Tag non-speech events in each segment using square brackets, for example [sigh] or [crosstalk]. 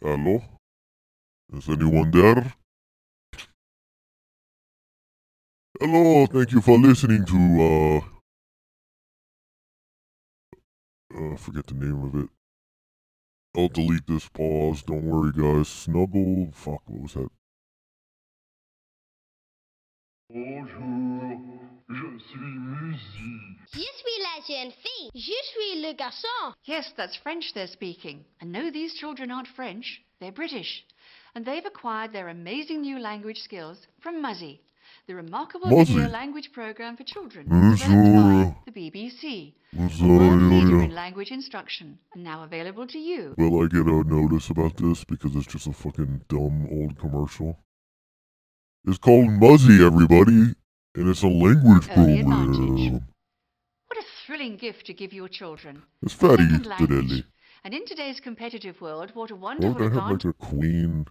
Hello? Is anyone there? Hello, thank you for listening to, uh, uh, I forget the name of it. I'll delete this pause, don't worry guys. Snuggle, fuck, what was that? Bonjour, je suis Muzzy. Je suis la jeune fille. Je suis le garçon. Yes, that's French they're speaking. And no, these children aren't French, they're British. And they've acquired their amazing new language skills from Muzzy, the remarkable Muzzy? video language program for children Bonjour. developed by the BBC, What's a world leader that? in language instruction, and now available to you. Will I get a notice about this because it's just a fucking dumb old commercial? It's called Muzzy, everybody, and it's a language Early program. advantage. What a thrilling gift to give your children. It's fatty, Second language. And in today's competitive world, what a Why would wonderful I have like a queen,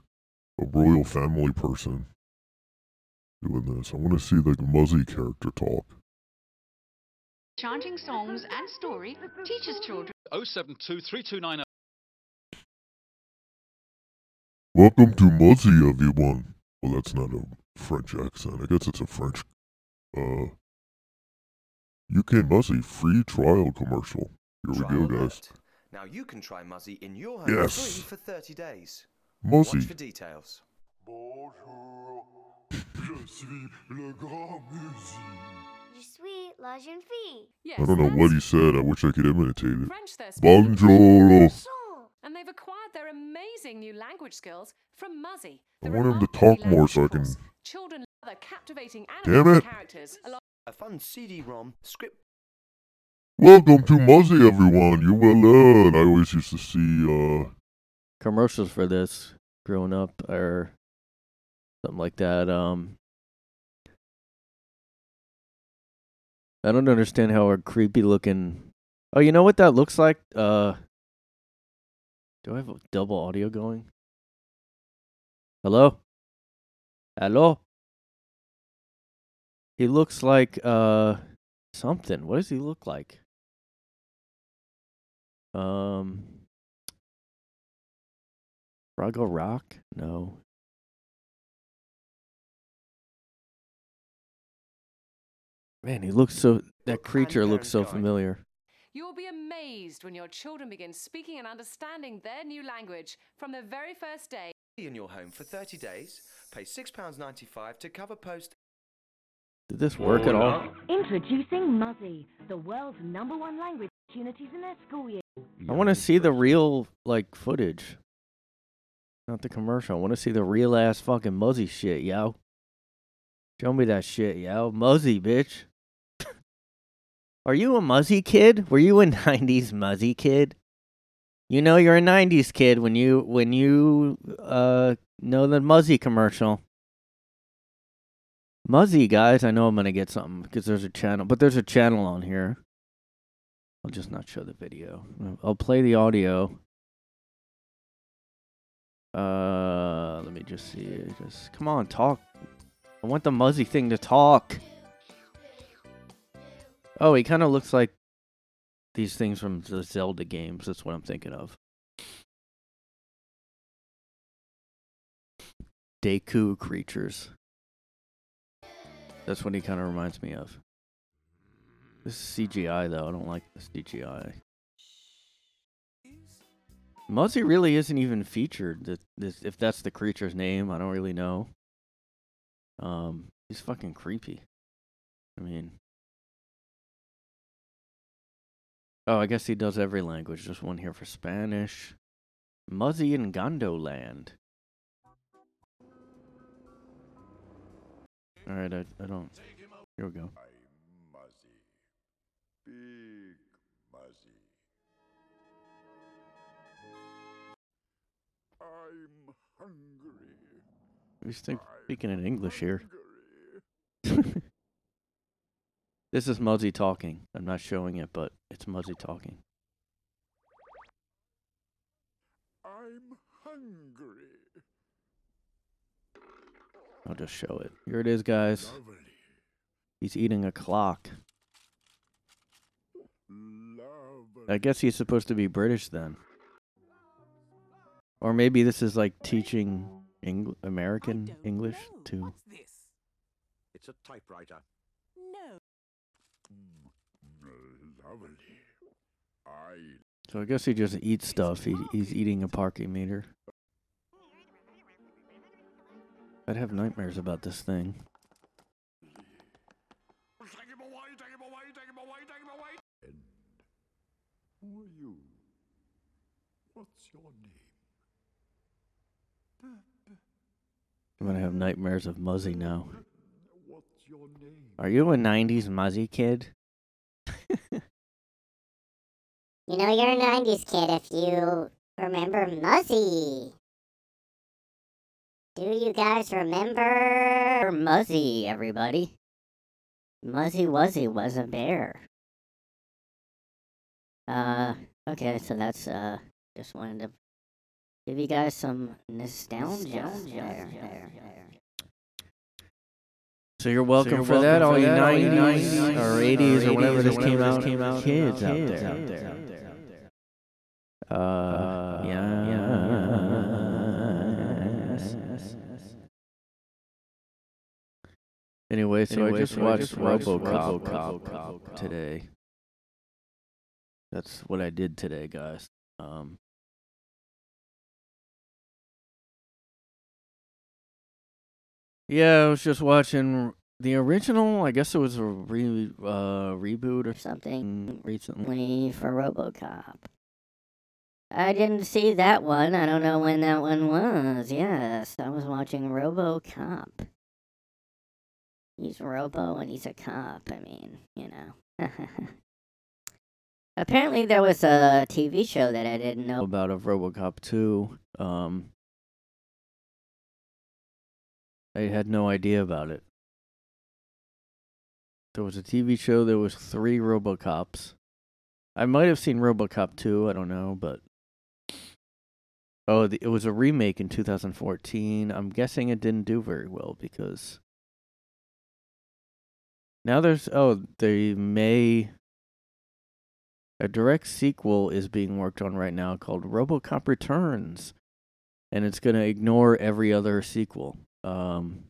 a royal family person doing this? I want to see like Muzzy character talk. Chanting songs and story teaches children 072 Welcome to Muzzy, everyone. Well, that's not a French accent. I guess it's a French. Uh, UK Muzzy free trial commercial. Here we Trial go, guys. alert. Now you can try Muzzy in your home Yes. free for 30 days. Muzzy. Watch for details. Bonjour, je suis le grand Muzzy. Je suis la jeune fille. Yes, I don't know what he said. I wish I could imitate it. French they're. Bonjour. And they've acquired their amazing new language skills from Muzzy. I want him to talk more so I can- course. Children love the captivating Damn animated it. characters along A fun CD-ROM script Welcome to Muzzy, everyone. You will learn. I always used to see, uh, commercials for this growing up or something like that. Um, I don't understand how a creepy looking. Oh, you know what that looks like? Uh, do I have a double audio going? Hello? Hello? He looks like uh something. What does he look like? Um Fraggle Rock? No. Man, he looks so. That creature looks so familiar. You'll be amazed when your children begin speaking and understanding their new language from their very first day. In your home for 30 days. Pay £6.95 to cover post Did this work at all? Introducing Muzzy, the world's number one language opportunities in their school year. I want to see the real like footage, not the commercial. I want to see the real ass fucking Muzzy shit, yo. Show me that shit, yo. Muzzy, bitch. [laughs] Are you a Muzzy kid? Were you a '90s Muzzy kid? You know you're a '90s kid when you when you uh know the Muzzy commercial. Muzzy, guys, I know I'm gonna get something because there's a channel, but there's a channel on here. I'll just not show the video. I'll play the audio. Uh, let me just see. Just come on, talk. I want the Muzzy thing to talk. Oh, he kind of looks like these things from the Zelda games. That's what I'm thinking of. Deku creatures. That's what he kind of reminds me of. This is CGI though. I don't like the CGI. Muzzy really isn't even featured. This, this, if that's the creature's name, I don't really know. Um, he's fucking creepy. I mean, oh, I guess he does every language. Just one here for Spanish. Muzzy in Gondoland. All right, I, I don't. Here we go. I'm Muzzy. Big Muzzy. I'm hungry. Think, speaking in English here. [laughs] Hungry. this is Muzzy talking. I'm not showing it, but it's Muzzy talking. I'm hungry. I'll just show it. Here it is, guys. Lovely. He's eating a clock. Lovely. I guess he's supposed to be British then. Or maybe this is like teaching Eng- American English to. What's this? It's a typewriter. No. Lovely. I So I guess he just eats stuff. He, he's eating a parking meter. I'd have nightmares about this thing. Take him away, take him away, take him away, take him away. And who are you? What's your name? I'm gonna have nightmares of Muzzy now. What's your name? Are you a '90s Muzzy kid? [laughs] You know you're a 90s kid if you remember Muzzy. Do you guys remember Muzzy, everybody? Muzzy Wuzzy was a bear. Uh, okay, so that's, uh, just wanted to give you guys some nostalgia there. there, there. So you're welcome you're for welcome that, for all you that, all you 90s, 90s or 80s or 80s this came out, came out, kids out there. out there. Uh, yeah. Anyway, so Anyway, I just so I watched just watched RoboCop, RoboCop today. That's what I did today, guys. Um, yeah, I was just watching the original. I guess it was a re uh, reboot or something recently for RoboCop. I didn't see that one. I don't know when that one was. Yes, I was watching RoboCop. He's Robo and he's a cop. I mean, you know. [laughs] Apparently, there was a TV show that I didn't know. about of RoboCop 2. Um, I had no idea about it. There was a TV show. There was three RoboCops. I might have seen RoboCop 2. I don't know, but oh, the, it was a remake in 2014. I'm guessing it didn't do very well because now there's oh they may a direct sequel is being worked on right now called RoboCop Returns, and it's gonna ignore every other sequel. Um,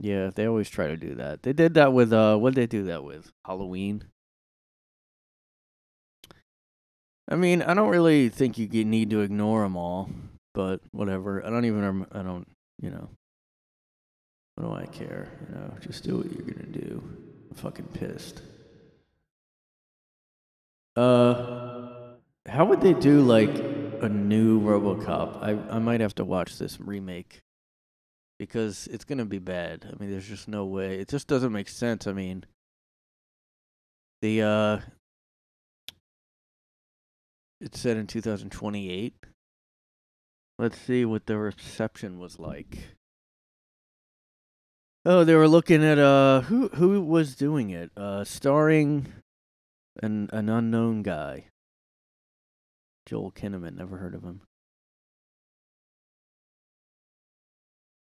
yeah, they always try to do that. They did that with uh, what did they do that with? Halloween. I mean, I don't really think you need to ignore them all, but whatever. I don't even. I don't. You know. What do I care? You know, just do what you're gonna do. I'm fucking pissed. Uh, how would they do like a new RoboCop? I I might have to watch this remake because it's gonna be bad. I mean, there's just no way. It just doesn't make sense. I mean, the uh, it's set in 2028. Let's see what the reception was like. Oh, they were looking at uh who who was doing it? Uh starring an an unknown guy. Joel Kinnaman, never heard of him.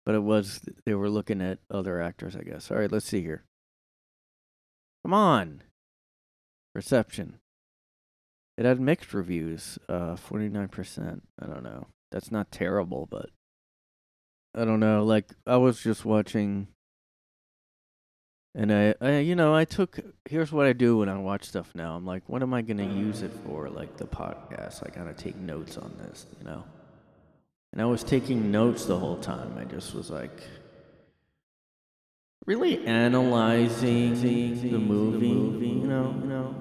But it was they were looking at other actors, I guess. All right, let's see here. Come on. Reception. It had mixed reviews, uh 49%. I don't know. That's not terrible, but I don't know. Like I was just watching and I, I, you know, I took. Here's what I do when I watch stuff now. I'm like, what am I gonna use it for? Like the podcast. I gotta take notes on this, you know. And I was taking notes the whole time. I just was like, really analyzing the movie, you know, you know.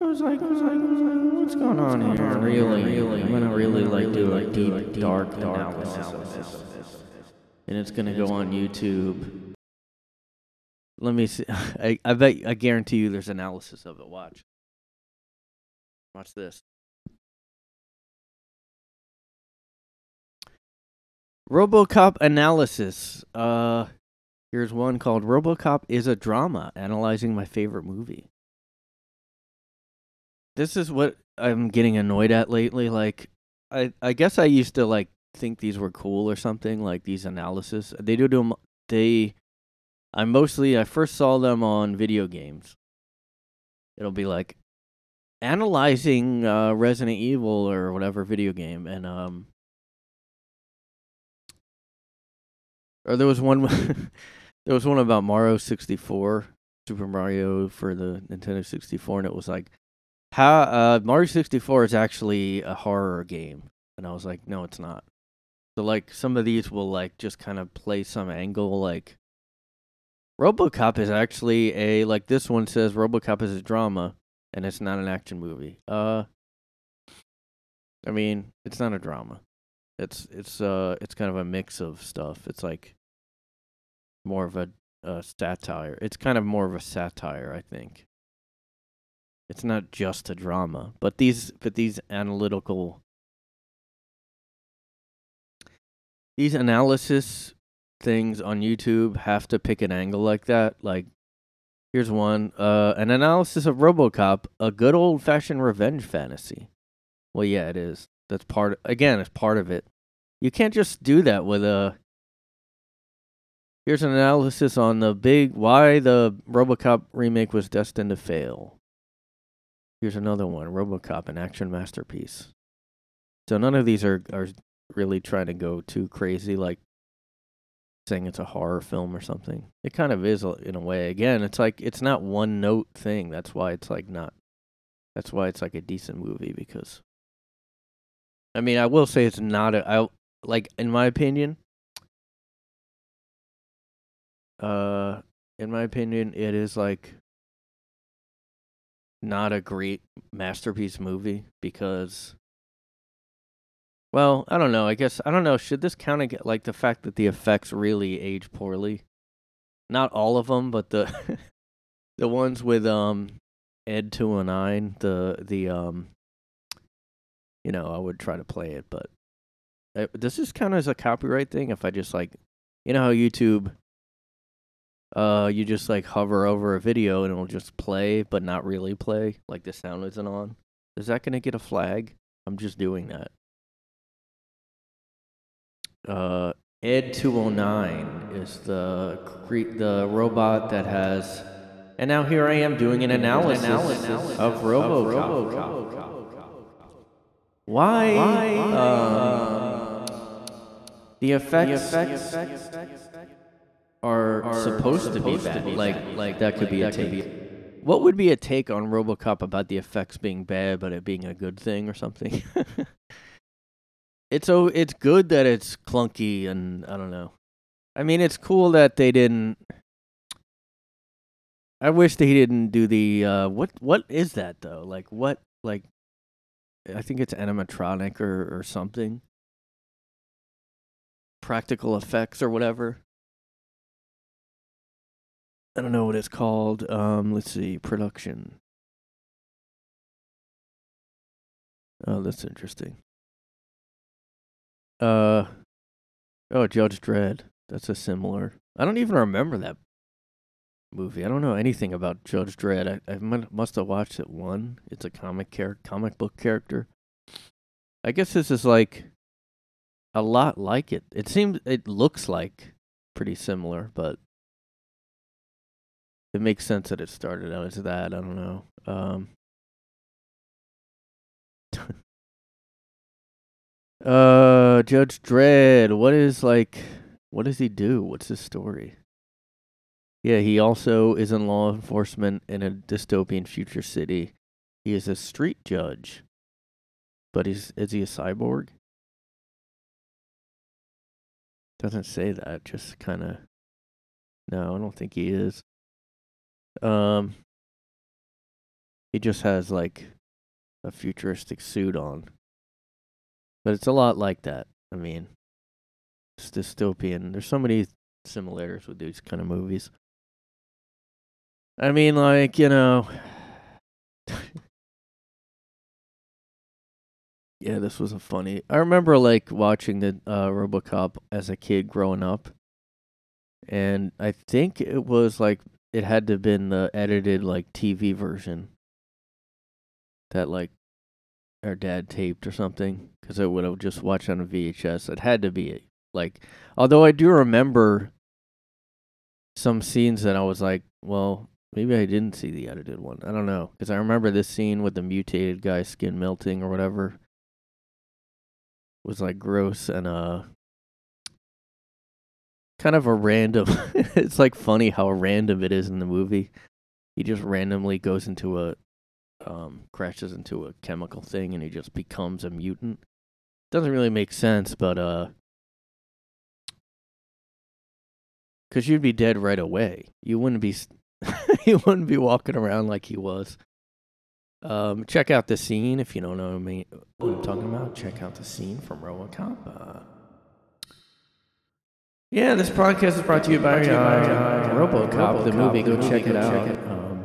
I was like, I was like, I was like, what's going on here? Really, really, I'm gonna really like do a deep, dark analysis of this, and it's gonna go on YouTube. Let me see. [laughs] I, I bet I guarantee you there's analysis of it. Watch. Watch this. RoboCop analysis. Uh here's one called RoboCop is a drama analyzing my favorite movie. This is what I'm getting annoyed at lately like I I guess I used to like think these were cool or something like these analysis. They do them they I mostly I first saw them on video games. It'll be like analyzing uh, Resident Evil or whatever video game, and um, or there was one, [laughs] there was one about Mario sixty four, Super Mario for the Nintendo sixty four, and it was like, how uh, Mario sixty four is actually a horror game, and I was like, no, it's not. So like some of these will like just kind of play some angle like. RoboCop is actually a like this one says RoboCop is a drama and it's not an action movie. Uh I mean, it's not a drama. It's it's uh it's kind of a mix of stuff. It's like more of a, a satire. It's kind of more of a satire, I think. It's not just a drama, but these but these analytical these analysis things on YouTube have to pick an angle like that. Like Here's one. Uh, an analysis of RoboCop, a good old-fashioned revenge fantasy. Well, yeah, it is. That's part. Again, it's part of it. You can't just do that with a. Here's an analysis on the big why the RoboCop remake was destined to fail. Here's another one. RoboCop, an action masterpiece. So none of these are are really trying to go too crazy like saying it's a horror film or something. It kind of is uh, in a way. Again, it's like it's not one note thing. That's why it's like not. That's why it's like a decent movie because. I mean, I will say it's not a. I like in my opinion. Uh, in my opinion, it is like. Not a great masterpiece movie because well, I don't know. I guess I don't know. Should this count again? Like the fact that the effects really age poorly. Not all of them, but the [laughs] the ones with um Ed two hundred nine. The the um. You know, I would try to play it, but uh, does this count as a copyright thing? If I just like, you know how YouTube. Uh, you just like hover over a video and it'll just play, but not really play. Like the sound isn't on. Is that gonna get a flag? I'm just doing that uh, Ed 209 is the cre- the robot that has. And now here I am doing an analysis, of RoboCop. Why? um, the effects, are, supposed, to be bad. like, like that could be a take. What would be a take on RoboCop about the effects being bad, but it being a good thing or something? [laughs] it's so it's good that it's clunky and I don't know. I mean, it's cool that they didn't. I wish they didn't do the uh, what what is that though? Like what like I think it's animatronic or or something. Practical effects or whatever. I don't know what it's called. Um, let's see, production. Oh, that's interesting. Uh, oh, Judge Dredd. That's a similar. I don't even remember that movie. I don't know anything about Judge Dredd. I, I must have watched it one. It's a comic char- comic book character. I guess this is like a lot like it. It seems it looks like pretty similar, but it makes sense that it started out as that. I don't know. Um [laughs] Uh, Judge Dredd. What is like? What does he do? What's his story? Yeah, he also is in law enforcement in a dystopian future city. He is a street judge. But he's is he a cyborg? Doesn't say that. Just kind of. No, I don't think he is. Um. He just has like a futuristic suit on. But it's a lot like that. I mean, it's dystopian. There's so many similarities with these kind of movies. I mean, like, you know. [laughs] yeah, this was a funny. I remember, like, watching the uh, Robocop as a kid growing up. And I think it was, like, it had to have been the edited, like, TV version. That, like, our dad taped or something because I would have just watched on a VHS. It had to be like, although I do remember some scenes that I was like, well, Maybe I didn't see the edited one. I don't know because I remember this scene with the mutated guy skin melting or whatever was like gross and uh kind of a random. [laughs] it's like funny how random it is in the movie. He just randomly goes into a um crashes into a chemical thing and he just becomes a mutant. Doesn't really make sense, but uh cuz you'd be dead right away. You wouldn't be [laughs] you wouldn't be walking around like he was. Um, check out the scene if you don't know what I'm talking about. Check out the scene from RoboCop. Uh, yeah, this podcast is brought to you by, uh, RoboCop, the movie. Go check it out. Um,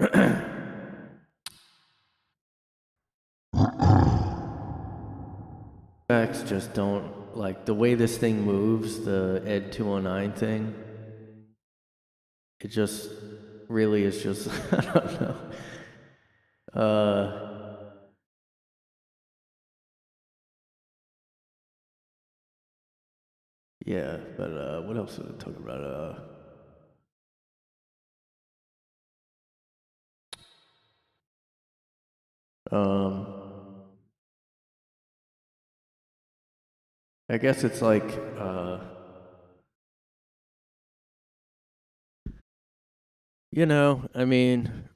[coughs] effects just don't like the way this thing moves. The Ed 209 thing. It just really is just [laughs] I don't know. Uh Yeah, but uh what else was I talking about? Uh um I guess it's like uh You know, I mean,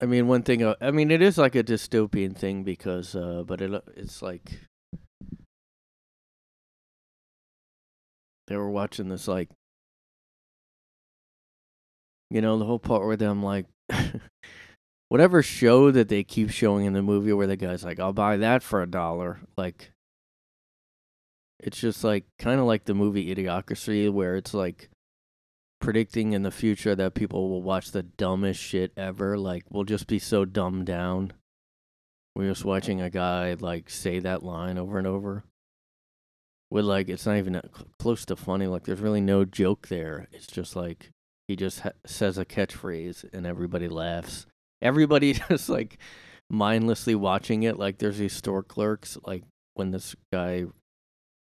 I mean, one thing. uh, I mean, it is like a dystopian thing because, uh, but it it's like they were watching this like, you know, the whole part where them like, [laughs] whatever show that they keep showing in the movie where the guy's like, "I'll buy that for a dollar," like. It's just like kind of like the movie Idiocracy, where it's like predicting in the future that people will watch the dumbest shit ever. Like, we'll just be so dumbed down. We're just watching a guy like say that line over and over. With like, it's not even close to funny. Like, there's really no joke there. It's just like he just ha- says a catchphrase and everybody laughs. Everybody [laughs] just like mindlessly watching it. Like, there's these store clerks. Like when this guy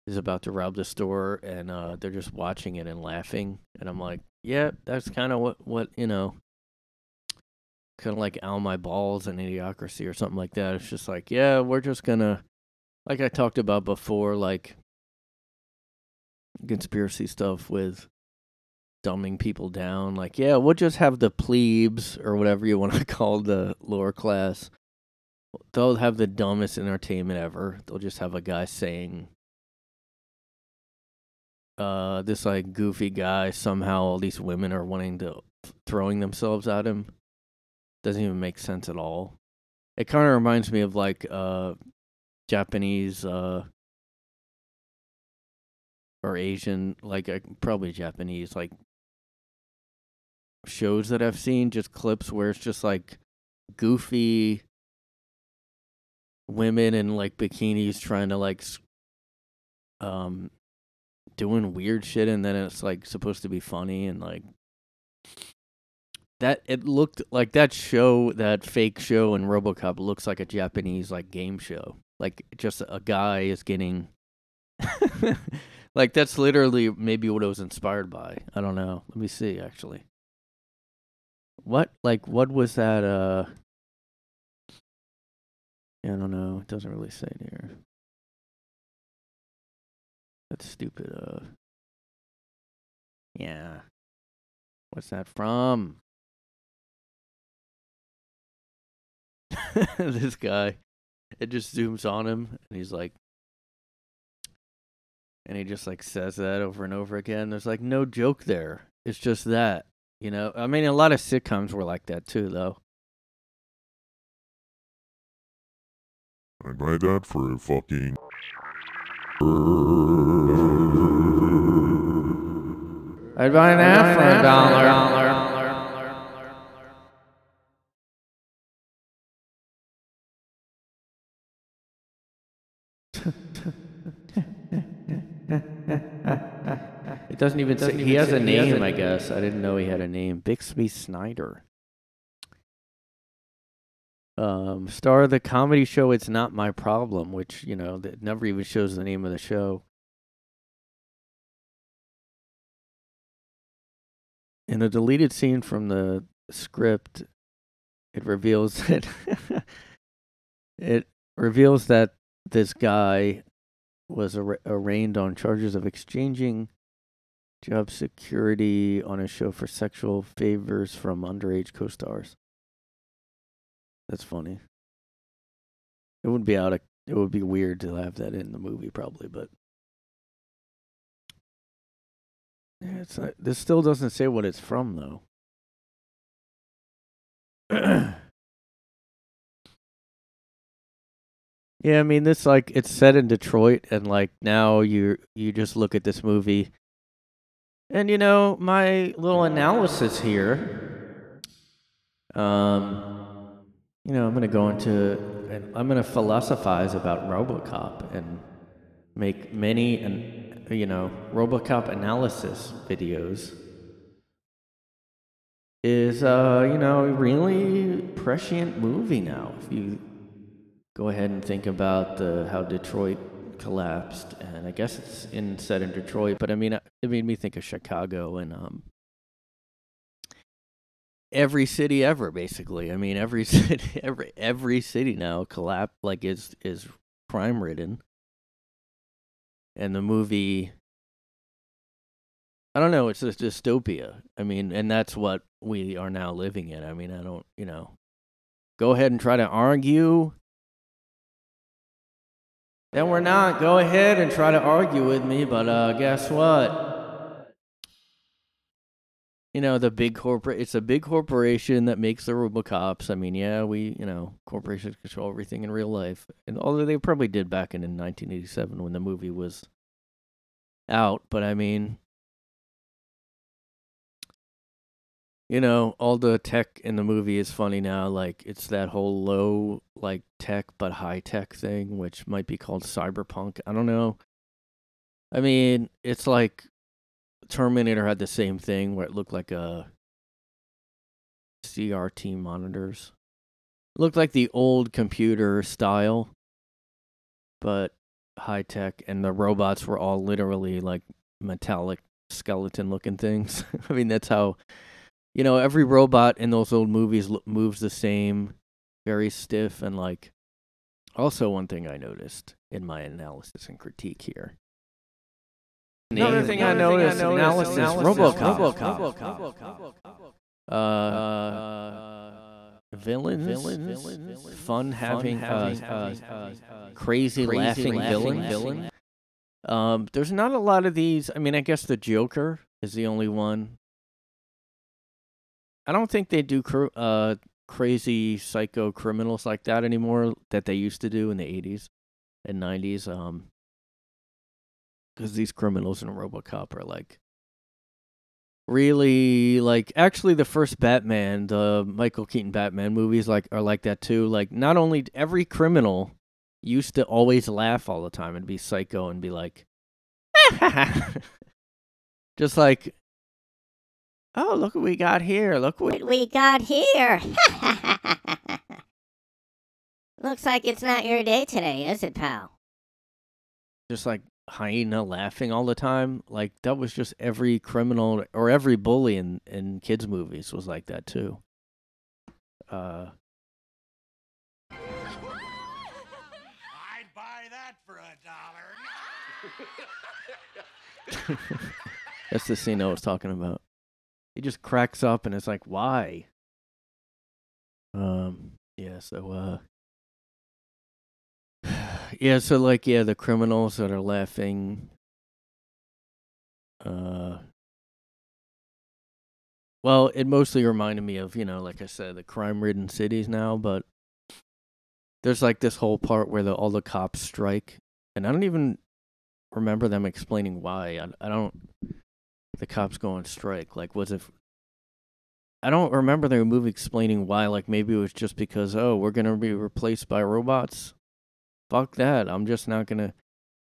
is about to rob the store and uh they're just watching it and laughing and I'm like, yeah, that's kind of what what, you know, kind of like Ow My Balls and Idiocracy or something like that. It's just like, yeah, we're just to like I talked about before like conspiracy stuff with dumbing people down like, yeah, we'll just have the plebes or whatever you want to [laughs] call the lower class. They'll have the dumbest entertainment ever. They'll just have a guy saying uh this like goofy guy somehow all these women are wanting to throwing themselves at him doesn't even make sense at all it kind of reminds me of like uh japanese uh or asian like uh, probably japanese like shows that i've seen just clips where it's just like goofy women in like bikinis trying to like um doing weird shit and then it's like supposed to be funny and like that it looked like that show that fake show in RoboCop looks like a Japanese like game show. Like just a guy is getting [laughs] like that's literally maybe what it was inspired by I don't know let me see actually what like what was that uh yeah, I don't know it doesn't really say it here that's stupid. Uh, yeah. What's that from? [laughs] this guy. It just zooms on him, and he's like, and he just like says that over and over again. There's like no joke there. It's just that, you know. I mean, a lot of sitcoms were like that too, though. I buy that for a fucking. I'd buy that for a dollar. [laughs] It doesn't even say. He has a name, I guess. I didn't know he had a name. Bixby Snyder. Um, star of the comedy show It's Not My Problem, which, you know, that never even shows the name of the show. in a deleted scene from the script, it reveals [laughs] that [laughs] it reveals that this guy was ar- arraigned on charges of exchanging job security on a show for sexual favors from underage co-stars. That's funny. It would be out of it would be weird to have that in the movie probably, but yeah, it's not, this still doesn't say what it's from though. [clears throat] yeah, I mean this like it's set in Detroit and like now you you just look at this movie and you know, my little analysis here um you know, I'm going to go into and I'm going to philosophize about RoboCop and make many and you know, RoboCop analysis videos is uh, you know, really prescient movie now. If you go ahead and think about the how Detroit collapsed, and I guess it's in set in Detroit, but I mean, uh, it made me think of Chicago and um, every city ever, basically. I mean, every [laughs] city, every every city now collapse like is is crime ridden, and the movie. I don't know. It's a dystopia. I mean, and that's what we are now living in. I mean, I don't, you know, go ahead and try to argue then we're not. Go ahead and try to argue with me, but uh, guess what? You know, the big corporate, it's a big corporation that makes the Robocops. I mean, yeah, we, you know, corporations control everything in real life. And although they probably did back in, in 1987 when the movie was out, but I mean, you know, all the tech in the movie is funny now. Like it's that whole low like tech but high tech thing, which might be called cyberpunk. I don't know. I mean, it's like Terminator had the same thing where it looked like a CRT monitors. It looked like the old computer style, but high tech, and the robots were all literally like metallic skeleton looking things. [laughs] I mean, that's how you know, every robot in those old movies lo- moves the same, very stiff and like. Also, one thing I noticed in my analysis and critique here. Another thing I noticed, analysis, RoboCop, RoboCop, uh, uh, villains, villains, fun having, uh, uh, crazy, laughing villain, villain. Um, there's not a lot of these. I mean, I guess the Joker is the only one I don't think they do cr- uh, crazy psycho criminals like that anymore that they used to do in the 80s and 90s. Um, because these criminals in RoboCop are like really like actually the first Batman, the Michael Keaton Batman movies like are like that too. Like not only every criminal used to always laugh all the time and be psycho and be like [laughs] just like Oh, look what we got here. Look what What we got here. [laughs] Looks like it's not your day today, is it, pal? just like hyena laughing all the time. Like that was just every criminal or every bully in in kids movies was like that too. Uh I'd buy that for a dollar. [laughs] that's the scene I was talking about. He just cracks up and it's like, why? Um yeah, so uh [sighs] yeah, so like yeah, the criminals that are laughing uh well, it mostly reminded me of, you know, like I said, the crime-ridden cities now, but there's like this whole part where the all the cops strike, and I don't even remember them explaining why. I, I don't the cops go on strike. Like, was it? I don't remember the movie explaining why. Like, maybe it was just because oh, we're gonna be replaced by robots. Fuck that. I'm just not gonna.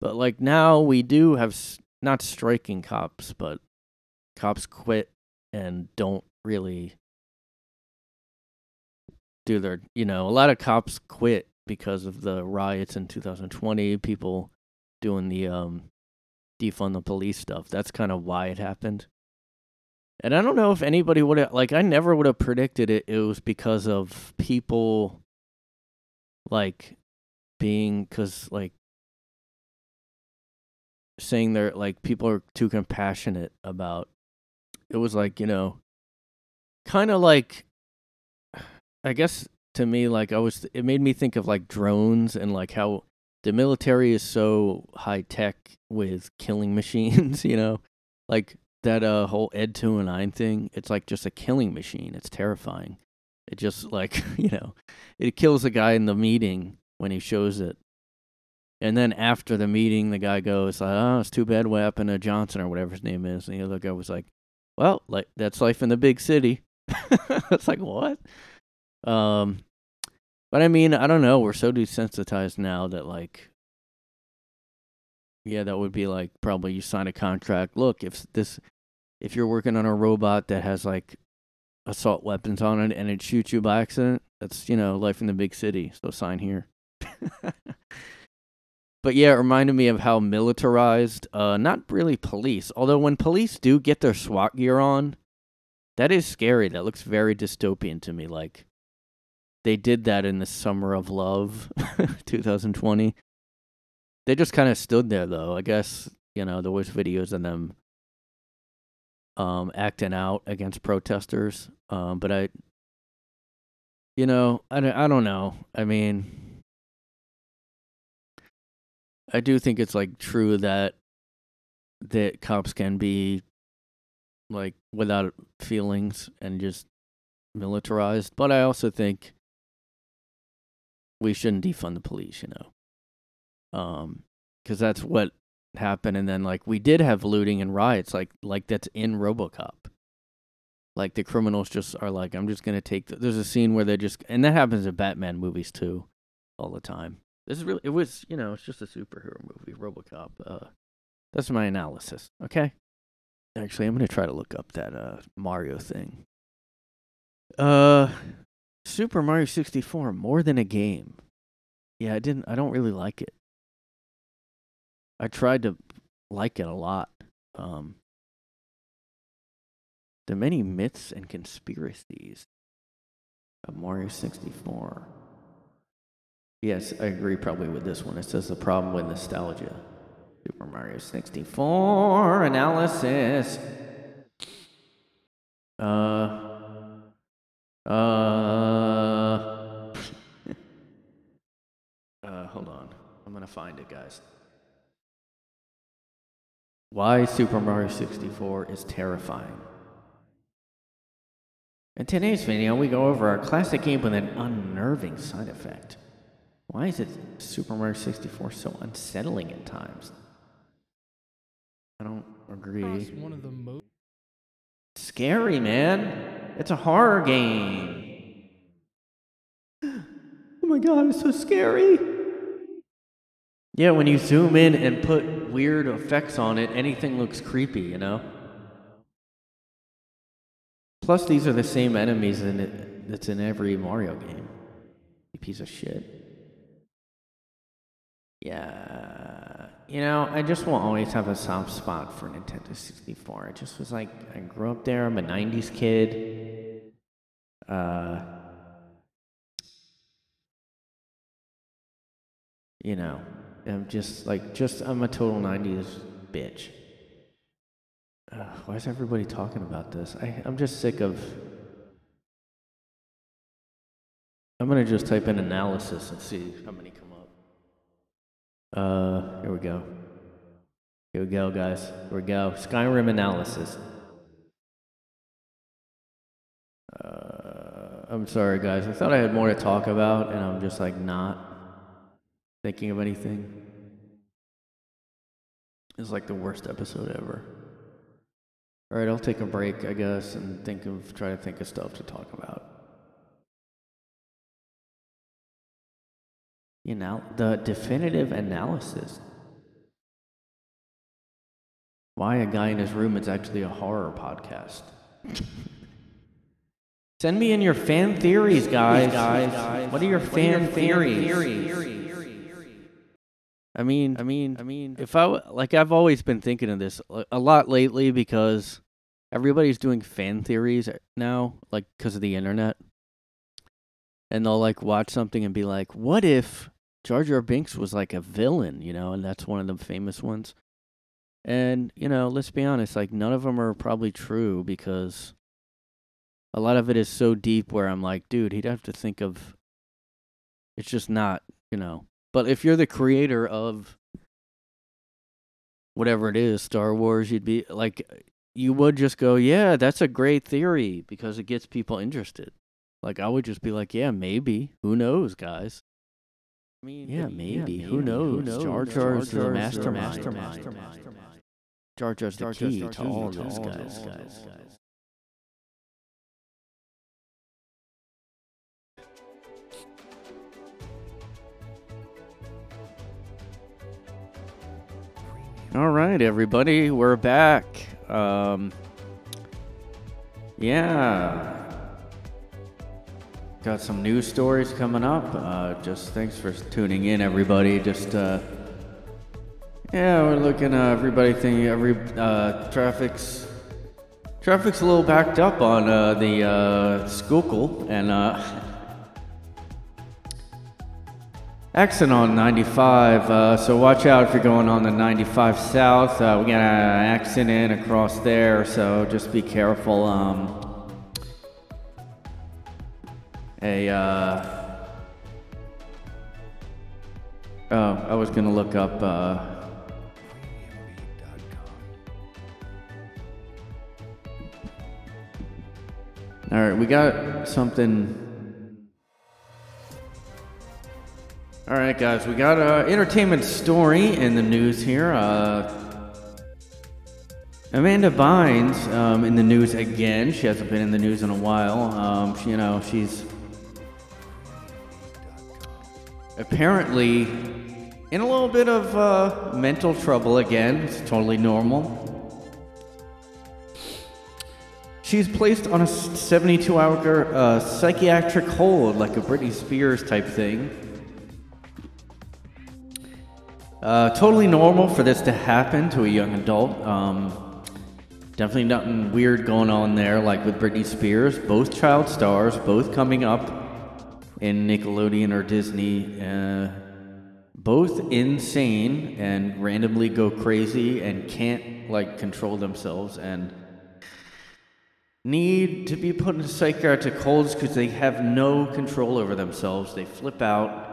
But like now we do have not striking cops, but cops quit and don't really do their. You know, a lot of cops quit because of the riots in 2020. People doing the um defund the police stuff. That's kind of why it happened. And I don't know if anybody would have like I never would have predicted it. It was because of people like being cuz like saying they're like people are too compassionate about it was like, you know, kind of like I guess to me like I was it made me think of like drones and like how the military is so high tech with killing [laughs] machines, you know? Like that uh whole Ed 209 thing, it's like just a killing machine. It's terrifying. It just [laughs] like, [laughs] you know, it kills the guy in the meeting when he shows it. And then after the meeting, the guy goes, "Oh, it's too bad what happened to Johnson or whatever his name is." And the other guy was like, "Well, like that's life in the big city." it's like what? Um, but I mean, I don't know. We're so desensitized now that like, yeah, that would be like probably you sign a contract. Look, if this, if you're working on a robot that has like assault weapons on it and it shoots you by accident, that's you know life in the big city. So sign here. [laughs] But yeah, it reminded me of how militarized, uh, not really police, although when police do get their SWAT gear on, that is scary. That looks very dystopian to me. Like, they did that in the Summer of Love, [laughs] 2020. They just kind of stood there, though. I guess, you know, there was videos of them um, acting out against protesters. Um, but I, you know, I, don't- I don't know. I mean, I do think it's like true that that cops can be like without feelings and just militarized, but I also think we shouldn't defund the police, you know. Um cuz that's what happened and then like we did have looting and riots like like that's in RoboCop. Like the criminals just are like I'm just to take the, there's a scene where they just and that happens in Batman movies too all the time. This is really it was, you know, it's just a superhero movie, RoboCop. Uh that's my analysis, okay? Actually, I'm to try to look up that uh Mario thing. Uh Super Mario 64 more than a game. Yeah, I didn't I don't really like it. I tried to like it a lot. Um the many myths and conspiracies of Mario 64. Yes, I agree probably with this one. It says the problem with nostalgia. Super Mario 64 analysis. Uh. Uh hold on. Gonna find it, guys. Why Super Mario 64 is terrifying. In today's video, we go over our classic game with an unnerving side effect. Why is it Super Mario 64 so unsettling at times? I don't agree. one of the most Scary, man. It's a horror game. [gasps] Oh my god, it's so scary. Yeah, when you zoom in and put weird effects on it, anything looks creepy, you know? Plus, these are the same enemies in it that's in every Mario game. You piece of shit. Yeah, you know, I just will always have a soft spot for Nintendo 64. It just was like, I grew up there, I'm a 90s kid. Uh, you know, I'm just like, just, I'm a total 90s bitch. Uh, why is everybody talking about this? I, I'm just sick of. I'm gonna just type in analysis and see how many come up. Uh, here we go. Here we go, guys. Here we go. Skyrim analysis. Uh, I'm sorry, guys. I thought I had more to talk about, and I'm just like not thinking of anything. It's like the worst episode ever. All right, I'll take a break, I guess, and think of try to think of stuff to talk about. You know, the definitive analysis. Why a guy in his room is actually a horror podcast. [laughs] Send me in your fan theories, guys. guys. What are your fan, theories? I mean, I mean, I mean, if I like, I've always been thinking of this a- a lot lately because everybody's doing fan theories now, like because of the internet, and they'll like watch something and be like, "What if Jar Jar Binks was like a villain?" You know, and that's one of the famous ones. And you know, let's be honest, like none of them are probably true because a lot of it is so deep. Where I'm like, dude, he'd have to think of. It's just not, you know. But if you're the creator of whatever it is, Star Wars, you'd be like, you would just go, yeah, that's a great theory because it gets people interested. Like, I would just be like, yeah, maybe. Who knows, guys? I mean, yeah, maybe. Who knows? Jar Jar's the mastermind. Jar Jar's the key to all those guys. guys. All right, everybody, we're back. Um, yeah, got some news stories coming up. Uh, just thanks for tuning in, everybody. Just uh, yeah, we're looking. Uh, everybody thinking every uh, traffic's traffic's a little backed up on uh, the uh, Schuylkill and. Uh, Exit on 95, uh, so watch out if you're going on the 95 south. Uh, we got an accident across there, so just be careful. Um, a, uh, oh, I was gonna look up, uh, all right, we got something. All right, guys, we got an entertainment story in the news here. Uh, Amanda Bynes um, in the news again. She hasn't been in the news in a while. Um, she, you know, she's apparently in a little bit of uh, mental trouble again. It's totally normal. She's placed on a 72 hour uh, psychiatric hold, like a Britney Spears type thing. Uh, totally normal for this to happen to a young adult. Um, definitely nothing weird going on there, like with Britney Spears. Both child stars, both coming up in Nickelodeon or Disney. Uh, both insane and randomly go crazy and can't like control themselves and need to be put into psychiatric holds because they have no control over themselves. They flip out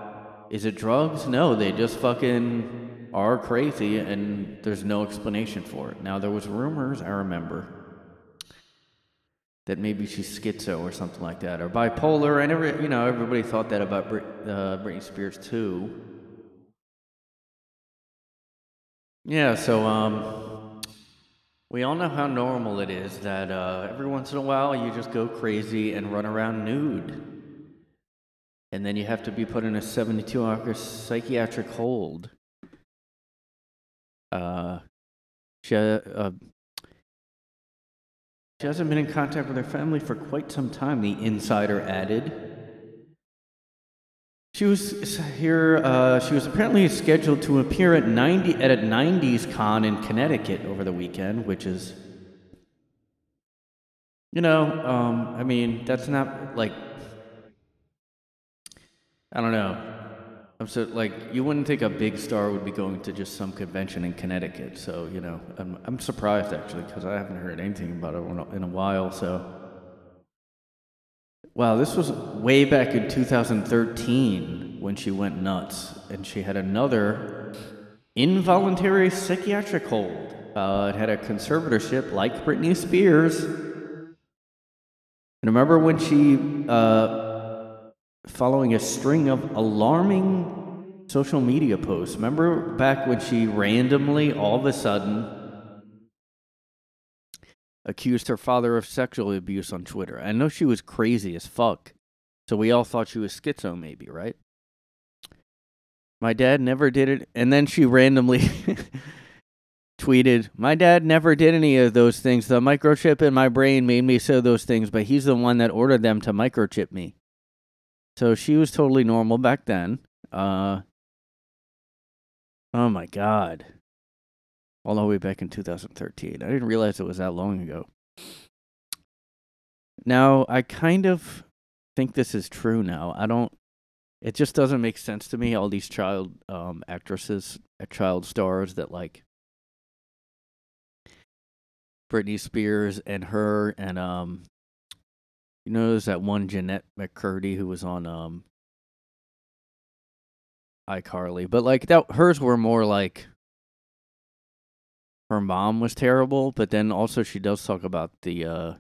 is it drugs? No, they just fucking are crazy and there's no explanation for it. Now there was rumors, I remember, that maybe she's schizo or something like that, or bipolar. I never, you know, everybody thought that about uh, Britney Spears too. Yeah, so um, we all know how normal it is that uh, every once in a while you just go crazy and run around nude and then you have to be put in a 72 hour psychiatric hold. Uh, she, uh, she hasn't been in contact with her family for quite some time, the insider added. She was here. Uh, she was apparently scheduled to appear at 90 at a 90s con in Connecticut over the weekend, which is, you know, um, I mean, that's not like I don't know. I'm so like you wouldn't think a big star would be going to just some convention in Connecticut. So you know, I'm I'm surprised actually because I haven't heard anything about it in a while. So wow, this was way back in 2013 when she went nuts, and she had another involuntary psychiatric hold. Uh, it had a conservatorship like Britney Spears. And remember when she uh, following a string of alarming social media posts. Remember back when she randomly, all of a sudden, accused her father of sexual abuse on Twitter? I know she was crazy as fuck. So we all thought she was schizo, maybe, right? My dad never did it. And then she randomly [laughs] tweeted, My dad never did any of those things. The microchip in my brain made me say those things, but he's the one that ordered them to microchip me. So she was totally normal back then. Uh, oh my God. All the way back in 2013. I didn't realize it was that long ago. Now, I kind of think this is true now. I don't it just doesn't make sense to me all these child um actresses, uh, child stars that like Britney Spears and her and um you know there's that one Jennette McCurdy who was on um iCarly, but like that hers were more like her mom was terrible, but then also she does talk about the uh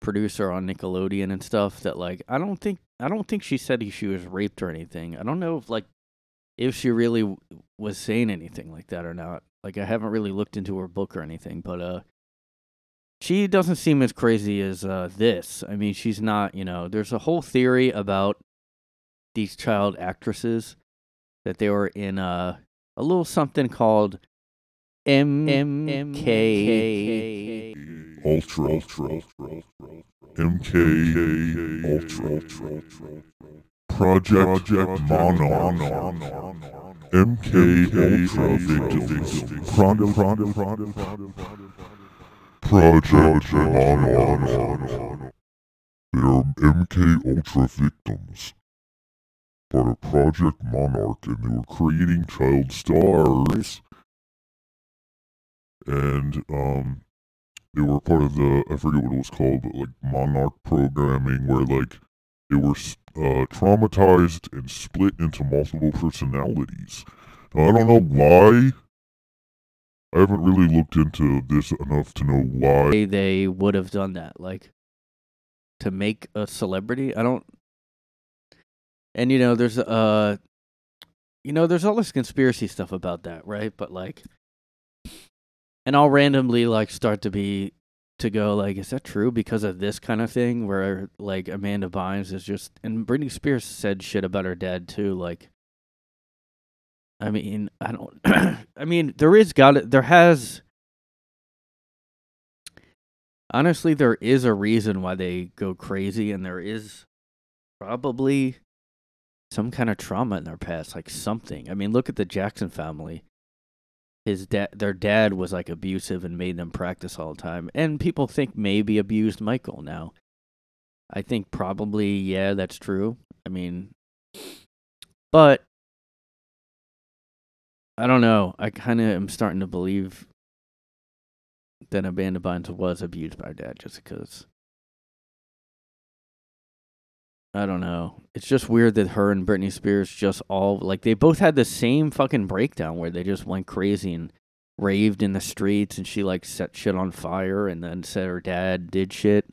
producer on Nickelodeon and stuff that like I don't think I don't think she said he, she was raped or anything. I don't know if like if she really w- was saying anything like that or not. Like I haven't really looked into her book or anything, but uh she doesn't seem as crazy as uh this. I mean, she's not, you know, there's a whole theory about these child actresses that they were in uh, a little something called M M M K Ultra, Ultra, MK, Ultra, Ultra, Project, Monarch, MK Ultra Victims, Prada, Project Monarch. They are MK Ultra victims. Part of Project Monarch, and they were creating child stars. And um, they were part of the I forget what it was called, but like Monarch programming, where like they were uh, traumatized and split into multiple personalities. Now, I don't know why. I haven't really looked into this enough to know why. they, would have done that like to make a celebrity. I don't And you know, there's uh you know, there's all this conspiracy stuff about that, right? But like and I'll randomly like start to be to go like, is that true? Because of this kind of thing where like Amanda Bynes is just and Britney Spears said shit about her dad too, like I mean, I don't [clears throat] I mean, there is got it. there has honestly there is a reason why they go crazy and there is probably some kind of trauma in their past, like something. I mean, look at the Jackson family. His dad, their dad was like abusive and made them practice all the time, and people think maybe abused Michael. Now, I think probably yeah, that's true. I mean, but I don't know. I kind of am starting to believe that Amanda Bynes was abused by her dad just because. I don't know. It's just weird that her and Britney Spears just all like they both had the same fucking breakdown where they just went crazy and raved in the streets and she like set shit on fire and then said her dad did shit.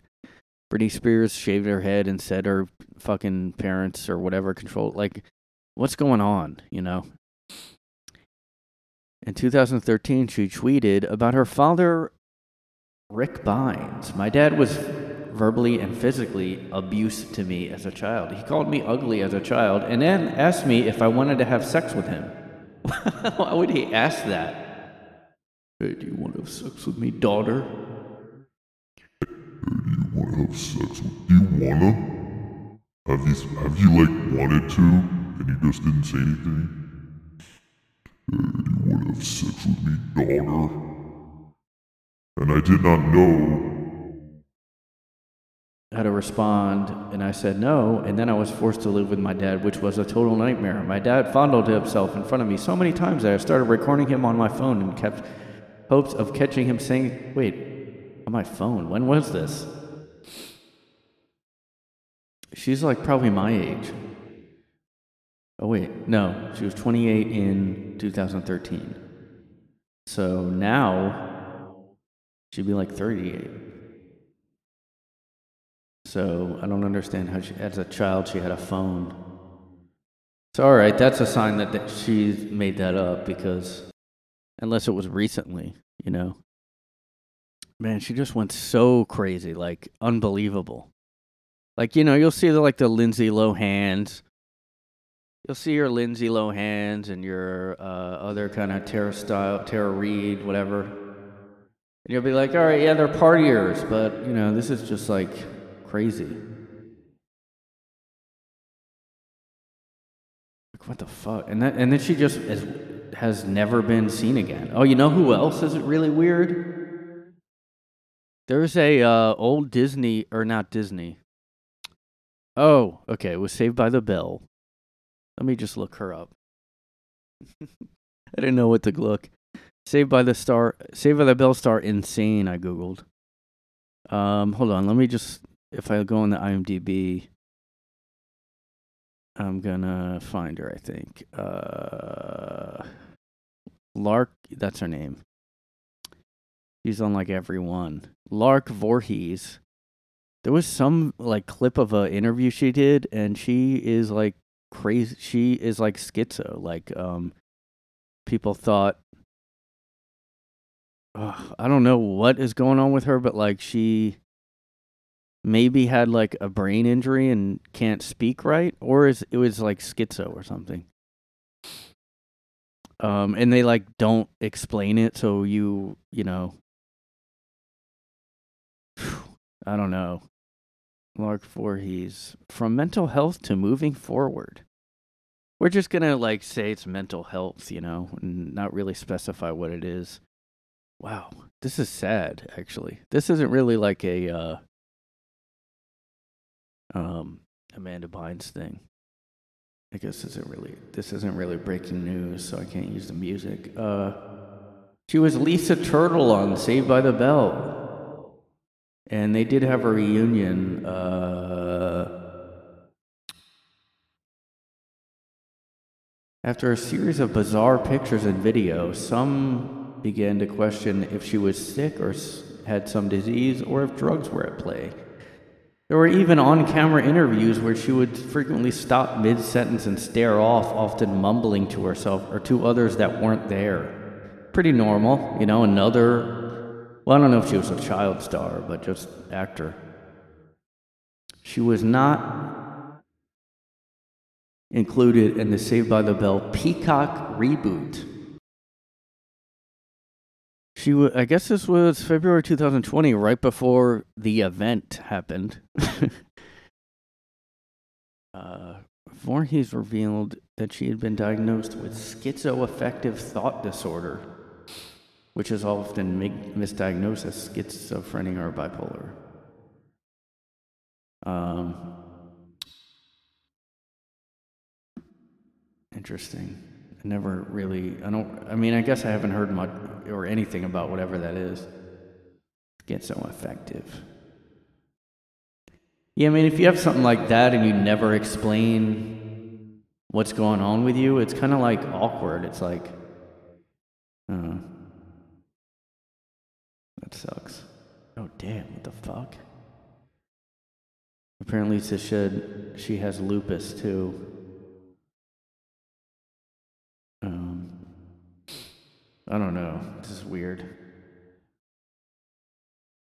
Britney Spears shaved her head and said her fucking parents or whatever control like what's going on, you know? In 2013, she tweeted about her father, Rick Bynes. My dad was verbally and physically abusive to me as a child. He called me ugly as a child and then asked me if I wanted to have sex with him. [laughs] Why would he ask that? Hey, do you want to have sex with me, daughter? Do you want to have sex with? Do you wanna? Have you have you like wanted to and you just didn't say anything? You want to have sex with me, daughter? And I did not know. How to respond, and I said no, and then I was forced to live with my dad, which was a total nightmare. My dad fondled himself in front of me so many times that I started recording him on my phone and kept hopes of catching him saying, Wait, on my phone, when was this? She's like probably my age. Oh, wait, no, she was 28 in 2013. So now she'd be like 38. So I don't understand how she, as a child, she had a phone. So, all right, that's a sign that, that she made that up because, unless it was recently, you know. Man, she just went so crazy, like unbelievable. Like, you know, you'll see the, like the Lindsay Lohans. You'll see your Lindsay Lohans and your uh, other kind of Tara style, Tara Reid, whatever. And you'll be like, all right, yeah, they're partiers, but, you know, this is just like crazy. Like, what the fuck? And that, and then she just has, has never been seen again. Oh, you know who else is it really weird? There's a uh, old Disney or not Disney. Oh, okay. It was Saved by the Bell. Let me just look her up. [laughs] I didn't know what to look. Saved by the Star, Saved by the Bell star, insane. I googled. Um, hold on. Let me just. If I go on the IMDb, I'm gonna find her. I think. Uh, Lark. That's her name. She's on like every one. Lark Voorhies. There was some like clip of a interview she did, and she is like crazy. She is like schizo. Like um, people thought. Ugh, I don't know what is going on with her, but like she maybe had like a brain injury and can't speak right, or is it was like schizo or something. Um, and they like don't explain it, so you you know [sighs] I don't know. Lark Voorhies. From mental health to moving forward. We're just going to like say it's mental health, you know, and not really specify what it is. Wow. This is sad, actually. This isn't really like a uh um Amanda Bynes thing. I guess this isn't really this isn't really breaking news, so I can't use the music. Uh she was Lisa Turtle on Saved by the Bell. And they did have a reunion. Uh, after a series of bizarre pictures and videos, some began to question if she was sick or had some disease or if drugs were at play. There were even on camera interviews where she would frequently stop mid sentence and stare off, often mumbling to herself or to others that weren't there. Pretty normal, you know, another well, I don't know if she was a child star, but just actor. She was not included in the Saved by the Bell Peacock reboot. She, wa I guess this was February 2020, right before the event happened. [laughs] uh, Voorhies revealed that she had been diagnosed with schizoaffective thought disorder which is often misdiagnosed as schizophrenia or bipolar. Um, interesting. I never really, I don't, I mean, I guess I haven't heard much or anything about whatever that is. Get so effective. Yeah, I mean, if you have something like that and you never explain what's going on with you, it's kind of like awkward. It's like, uh, that sucks. Oh damn! What the fuck? Apparently, it says she she has lupus too. Um, I don't know. This is weird.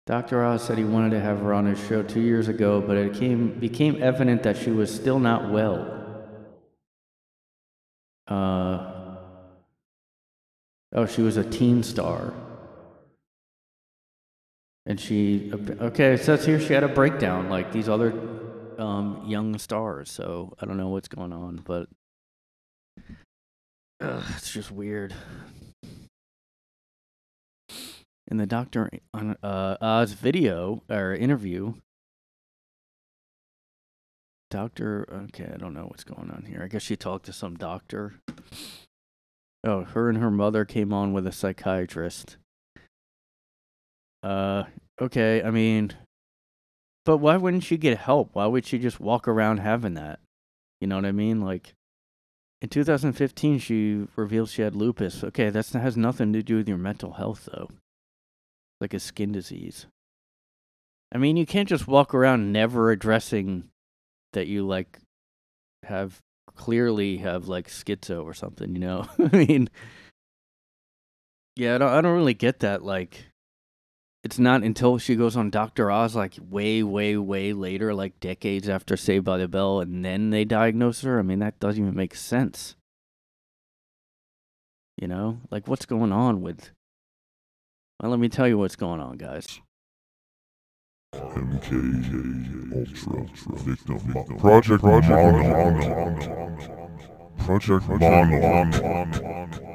Dr. Oz said he wanted to have her on his show two years ago, but it came, became evident that she was still not well. Uh, oh, she was a teen star. And she, okay, it says here she had a breakdown like these other um, young stars. So I don't know what's going on, but ugh, it's just weird. In the Doctor on uh, Oz video or interview, Doctor, okay, I don't know what's going on here. I guess she talked to some doctor. Oh, her and her mother came on with a psychiatrist. Uh, okay, I mean, but why wouldn't she get help? Why would she just walk around having that? You know what I mean? Like, in 2015, she revealed she had lupus. Okay, that has nothing to do with your mental health, though. Like a skin disease. I mean, you can't just walk around never addressing that you like have clearly have like schizo or something. You know? [laughs] I mean, yeah, I don't. I don't really get that. Like, it's not until she goes on Dr. Oz, like way, way, way later, like decades after Saved by the Bell, and then they diagnose her. I mean, that doesn't even make sense. You know, like what's going on with? Well, let me tell you what's going on, guys. MK Ultra Victim Mo- Project Mono Project Mono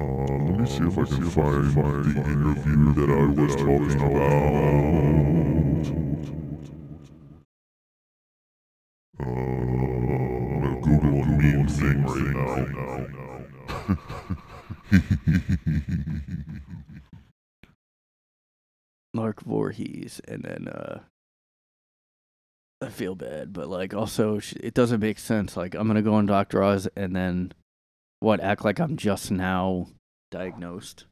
Uh, let me me see if I can find the interview that I was talking about. Uh, I'm gonna Google a meme thing right now. [laughs] Mark Voorhies, and then uh, I feel bad, but like also it doesn't make sense. Like I'm gonna go on Doctor Oz and then what? Act like I'm just now diagnosed.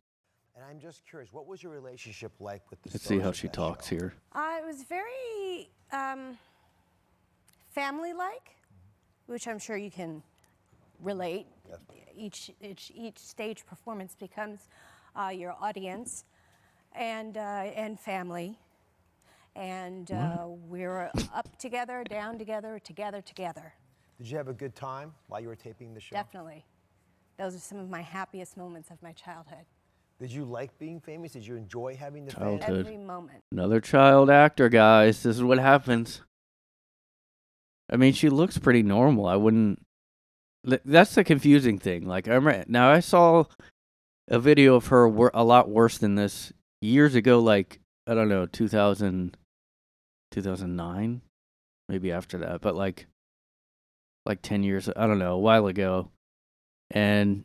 And I'm just curious, what was your relationship like with the Let's see how she talks show? here. Uh, it was very um, family-like, which I'm sure you can relate. Each, each, each stage performance becomes uh, your audience and, uh, and family. And uh, we're up together, down together, together, together. Did you have a good time while you were taping the show? Definitely. Those are some of my happiest moments of my childhood. Did you like being famous? Did you enjoy having the fans? Childhood. Every moment. Another child actor, guys. This is what happens. I mean, she looks pretty normal. I wouldn't. That's the confusing thing. Like, I remember now. I saw a video of her wor- a lot worse than this years ago. Like, I don't know, 2000, 2009, maybe after that. But like, like ten years. I don't know, a while ago, and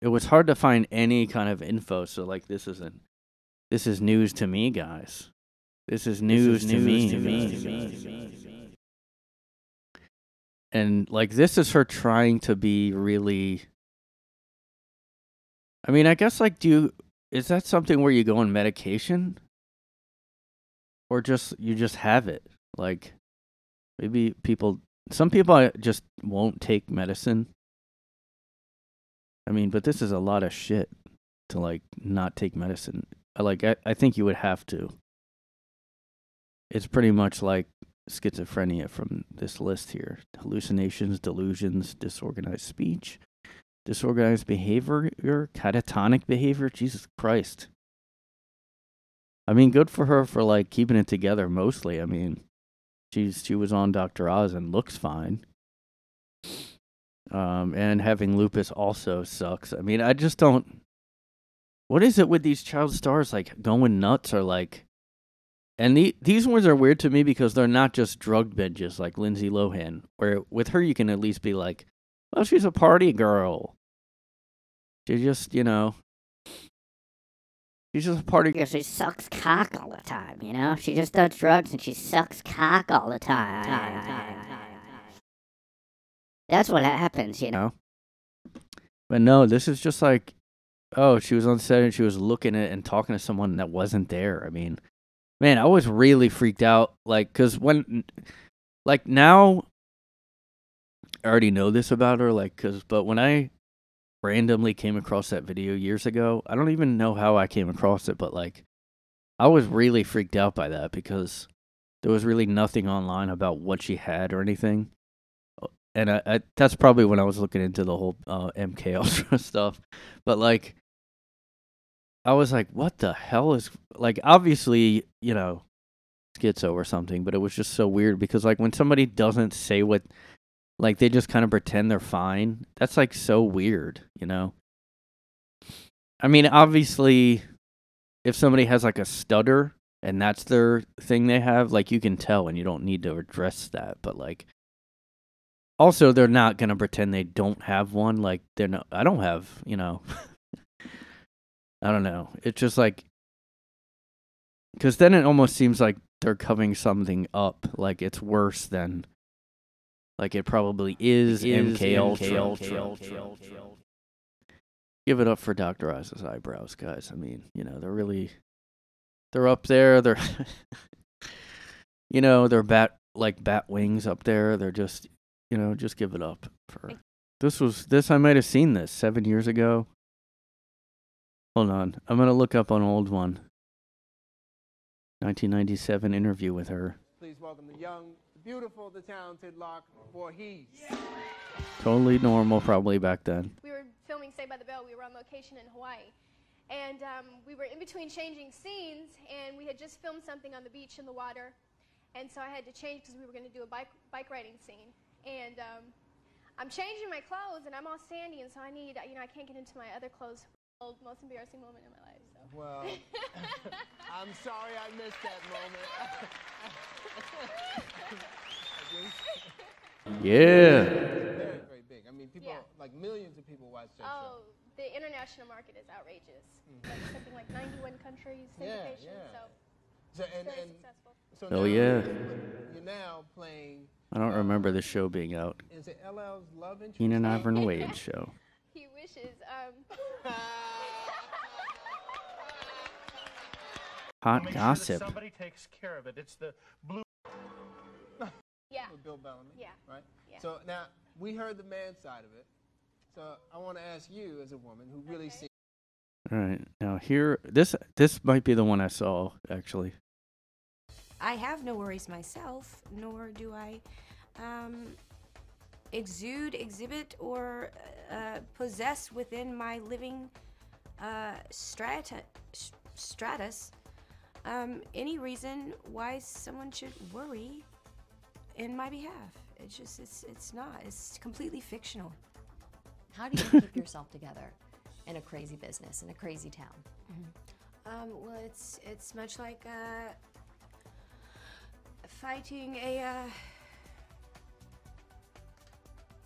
it was hard to find any kind of info. So like, this isn't. This is news to me, guys. This is news, to, me, to me. And like this is her trying to be really I mean, I guess like do you is that something where you go on medication? Or just you just have it? Like maybe people some people just won't take medicine. I mean, but this is a lot of shit to like not take medicine. Like I, I think you would have to. It's pretty much like schizophrenia from this list here hallucinations, delusions, disorganized speech, disorganized behavior, catatonic behavior. Jesus Christ. I mean, good for her for like keeping it together mostly. I mean, she's she was on Dr. Oz and looks fine. Um, and having lupus also sucks. I mean, I just don't. What is it with these child stars like going nuts or like? And the, these ones are weird to me because they're not just drug binges like Lindsay Lohan, where with her you can at least be like, well, she's a party girl. She just, you know, she's just a party. Because she sucks cock all the time, you know? She just does drugs and she sucks cock all the time. That's what happens, you know? But no, this is just like, oh, she was on set and she was looking at and talking to someone that wasn't there. I mean, man, I was really freaked out. Like, cause when, like now, I already know this about her. Like, cause, but when I randomly came across that video years ago, I don't even know how I came across it, but like, I was really freaked out by that because there was really nothing online about what she had or anything and I, I, that's probably when I was looking into the whole uh, MK Ultra [laughs] stuff. But like, I was like, "What the hell is like?" Obviously, you know, schizo or something. But it was just so weird because like when somebody doesn't say what, like they just kind of pretend they're fine. That's like so weird, you know. I mean, obviously, if somebody has like a stutter and that's their thing they have, like you can tell, and you don't need to address that. But like also they're not going to pretend they don't have one like they're not i don't have you know. [laughs] I don't know. It's just like because then it almost seems like they're covering something up like it's worse than like it probably is, Is mk ultra, give it up for dr oz's eyebrows guys. I mean you know they're really they're up there they're [laughs] you know they're bat like bat wings up there. They're just you know, just give it up for this was this I might have seen this seven years ago. Hold on, I'm gonna look up an old one. 1997 interview with her. Please welcome the young, the beautiful, the talented Lark Voorhies. Totally normal, probably back then. We were filming Saved by the Bell. We were on location in Hawaii. And um, we were in between changing scenes, and we had just filmed something on the beach in the water. And so I had to change because we were going to do a bike, bike riding scene. And um, I'm changing my clothes, and I'm all sandy, and so I need, you know, I can't get into my other clothes most embarrassing moment in my life. So. Well, [laughs] I'm sorry I missed that moment. [laughs] Yeah. Very, very big. I mean, people, Yeah. like millions of people watch that Oh, the international market is outrageous. Like something like 91 countries Yeah, syndication. yeah. So, show. So, and, very and successful. so Oh, now yeah. You're now playing. I don't remember the show being out. Is it LL's love interest? Keenen Ivory Wayans show. [laughs] He wishes. Um, [laughs] Hot Make gossip. Sure that somebody takes care of it. It's the blue. [laughs] yeah. With Bill Bellamy. Yeah. Right. Yeah. So now we heard the man side of it. So I want to ask you, as a woman who really sees. All right. Now here this this might be the one I saw actually. I have no worries myself, nor do I um, exude, exhibit, or uh, possess within my living uh, strata, stratus um, any reason why someone should worry in my behalf. It's just, it's, it's not. It's completely fictional. How do you keep [laughs] yourself together in a crazy business, in a crazy town? Um, well, it's it's much like uh, fighting a. Uh,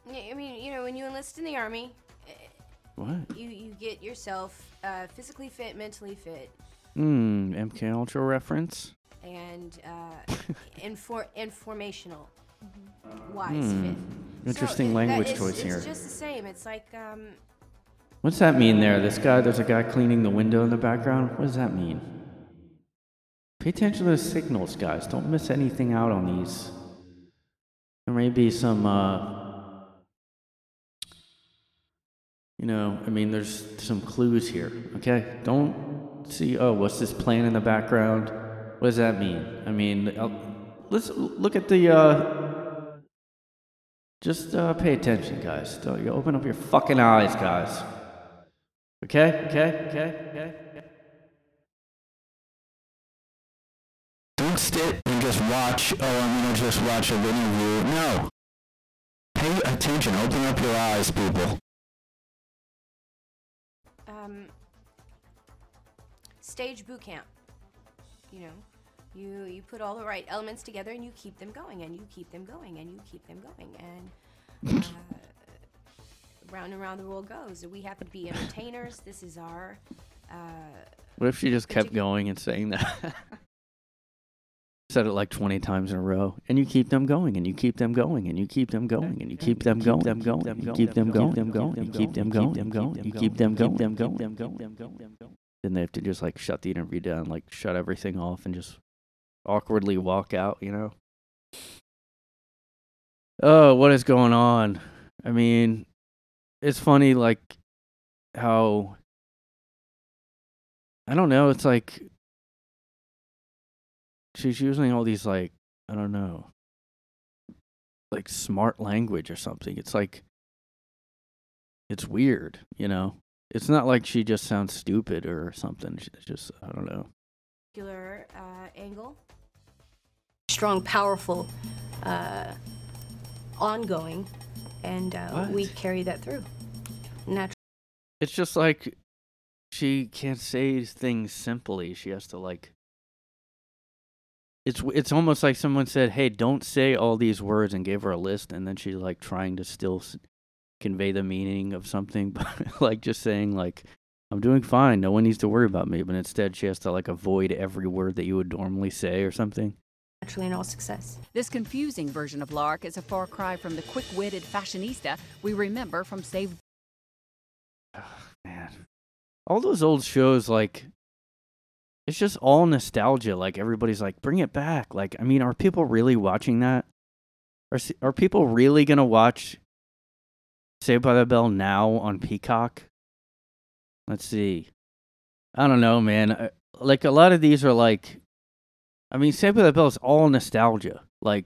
y- I mean, you know, when you enlist in the army, eh, What? you you get yourself uh, physically fit, mentally fit, Hmm. MK Ultra reference. and uh, [laughs] infor- informational wise Hmm. fit. Interesting So, language that- it's, choice it's here. just the same. It's like um, What's that mean there? This guy, there's a guy cleaning the window in the background. What does that mean? Pay attention to the signals, guys. Don't miss anything out on these. There may be some, uh, you know, I mean, there's some clues here, okay? Don't see, oh, what's this playing in the background? What does that mean? I mean, uh, let's look at the, uh, just uh, pay attention, guys. Don't you open up your fucking eyes, guys. Okay, okay, okay, okay. Don't sit and just watch, oh, I'm going to just watch a interview. No. Pay attention. Open up your eyes, people. um, stage boot camp. You know, you you put all the right elements together and you keep them going and you keep them going and you keep them going and uh, round and round the world goes. We happen to be entertainers. This is our. Uh, What if she just kept going and saying that? [laughs] Said it like 20 times in a row. And you keep them going, and you keep them going, and you keep them going, and you keep them going, them going, you keep them going, them going, you keep them going, them going, you keep them going, them going, them going, them going, them going. Then they have to just like shut the interview down, like shut everything off and just awkwardly walk out, you know? Oh, what is going on? I mean, it's funny, like, how. I don't know, it's like. She's using all these, like, I don't know, like smart language or something. It's like. It's weird, you know? It's not like she just sounds stupid or something. It's just, I don't know. particular uh, angle. Strong, powerful, uh, ongoing, and uh, we carry that through. Naturally. It's just like she can't say things simply. She has to like. It's it's almost like someone said, "Hey, don't say all these words," and gave her a list, and then she's like trying to still s- convey the meaning of something, [laughs] but like just saying like, "I'm doing fine. No one needs to worry about me," but instead she has to like avoid every word that you would normally say or something. Actually, in all success. This confusing version of Lark is a far cry from the quick witted fashionista we remember from Save Man, all those old shows like. It's just all nostalgia. Like everybody's like, bring it back. Like, I mean, are people really watching that? Are are people really gonna watch Saved by the Bell now on Peacock? Let's see. I don't know, man. Uh, Like a lot of these are like, I mean, Saved by the Bell is all nostalgia. Like,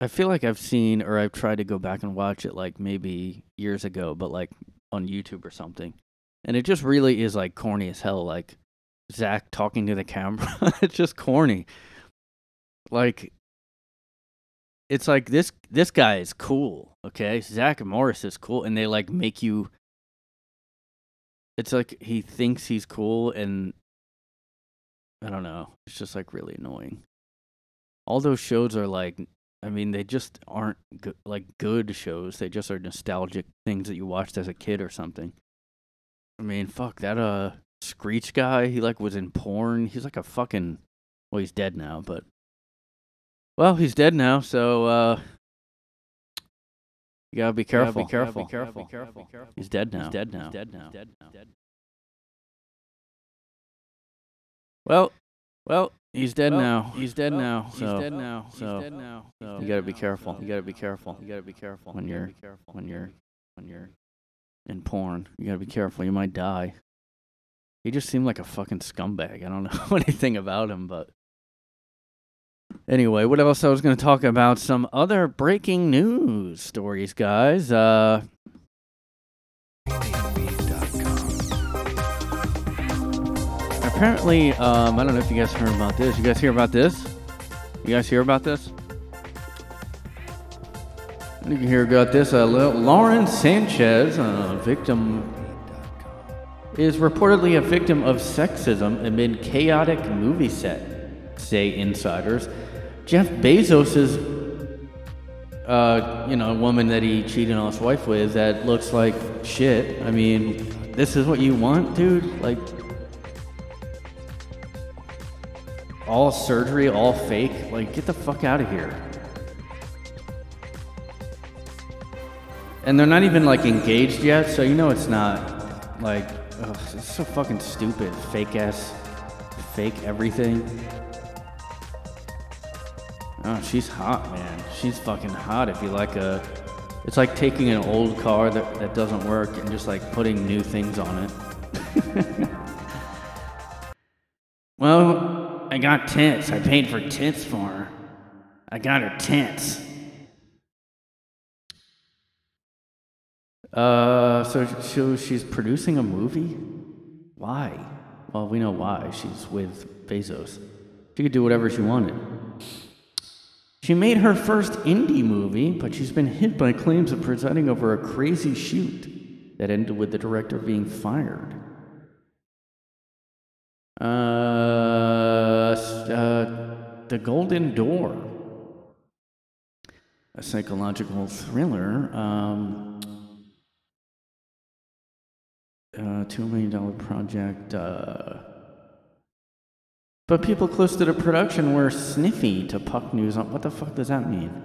I feel like I've seen or I've tried to go back and watch it like maybe years ago, but like on YouTube or something. And it just really is like corny as hell. Like Zach talking to the camera. [laughs] it's just corny. Like it's like this this guy is cool, okay? Zach Morris is cool and they like make you it's like he thinks he's cool and I don't know. It's just like really annoying. All those shows are like I mean, they just aren't good, like good shows. They just are nostalgic things that you watched as a kid or something. I mean, fuck that uh Screech guy, he like was in porn. He's like a fucking well, he's dead now, but well, he's dead now, so uh you gotta be careful. be careful. Be careful. He's dead now. He's dead now. He's dead now. He's Dead now. Well, well, he's dead Well, now. He's dead well, now. he's So, dead now. So, He's dead now. so you gotta be careful. You gotta be careful. You gotta be careful. when you're careful. when you're when you're in porn. You gotta be careful. You might die. He just seemed like a fucking scumbag. I don't [laughs] know anything about him, but anyway, what else I was to talk about? Some other breaking news stories, guys. Uh, apparently, um, I don't know if you guys heard about this. You guys hear about this? You guys hear about this? You can hear about this. Uh, Lauren Sanchez, a victim, is reportedly a victim of sexism amid chaotic movie set, say insiders. Jeff Bezos's, uh, you know, woman that he cheated on his wife with that looks like shit. I mean, this is what you want, dude? Like, all surgery, all fake? Like, get the fuck out of here. And they're not even like engaged yet, so you know it's not like ugh, it's so fucking stupid. Fake ass, fake everything. Oh, she's hot, man. She's fucking hot. If you like a, it's like taking an old car that, that doesn't work and just like putting new things on it. [laughs] well, I got tits. I paid for tits for her. I got her tits. Uh, so, so she's producing a movie? Why? Well, we know why. She's with Bezos. She could do whatever she wanted. She made her first indie movie, but she's been hit by claims of presiding over a crazy shoot that ended with the director being fired. Uh, uh, The Golden Door, a psychological thriller. Um, uh, $2 million project. Uh, but people close to the production were sniffy to Puck News on what the fuck does that mean?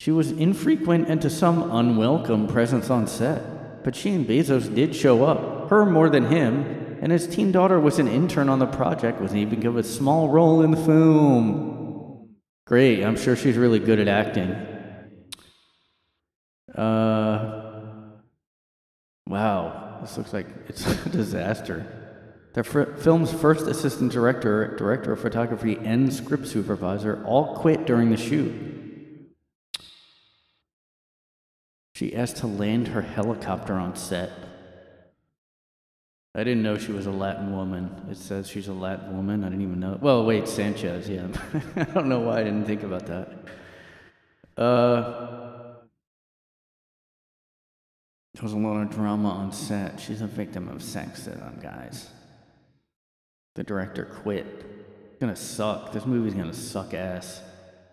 She was infrequent and to some unwelcome presence on set, but she and Bezos did show up, her more than him, and his teen daughter was an intern on the project, was even given a small role in the film. Great, I'm sure she's really good at acting. Uh, wow, this looks like it's [laughs] a disaster. The fr- film's first assistant director, director of photography, and script supervisor all quit during the shoot. She asked to land her helicopter on set. I didn't know she was a Latin woman. It says she's a Latin woman. I didn't even know. Well, wait, Sanchez, yeah. [laughs] I don't know why I didn't think about that. Uh, there was a lot of drama on set. She's a victim of sexism, guys. The director quit. It's gonna suck. This movie's gonna suck ass.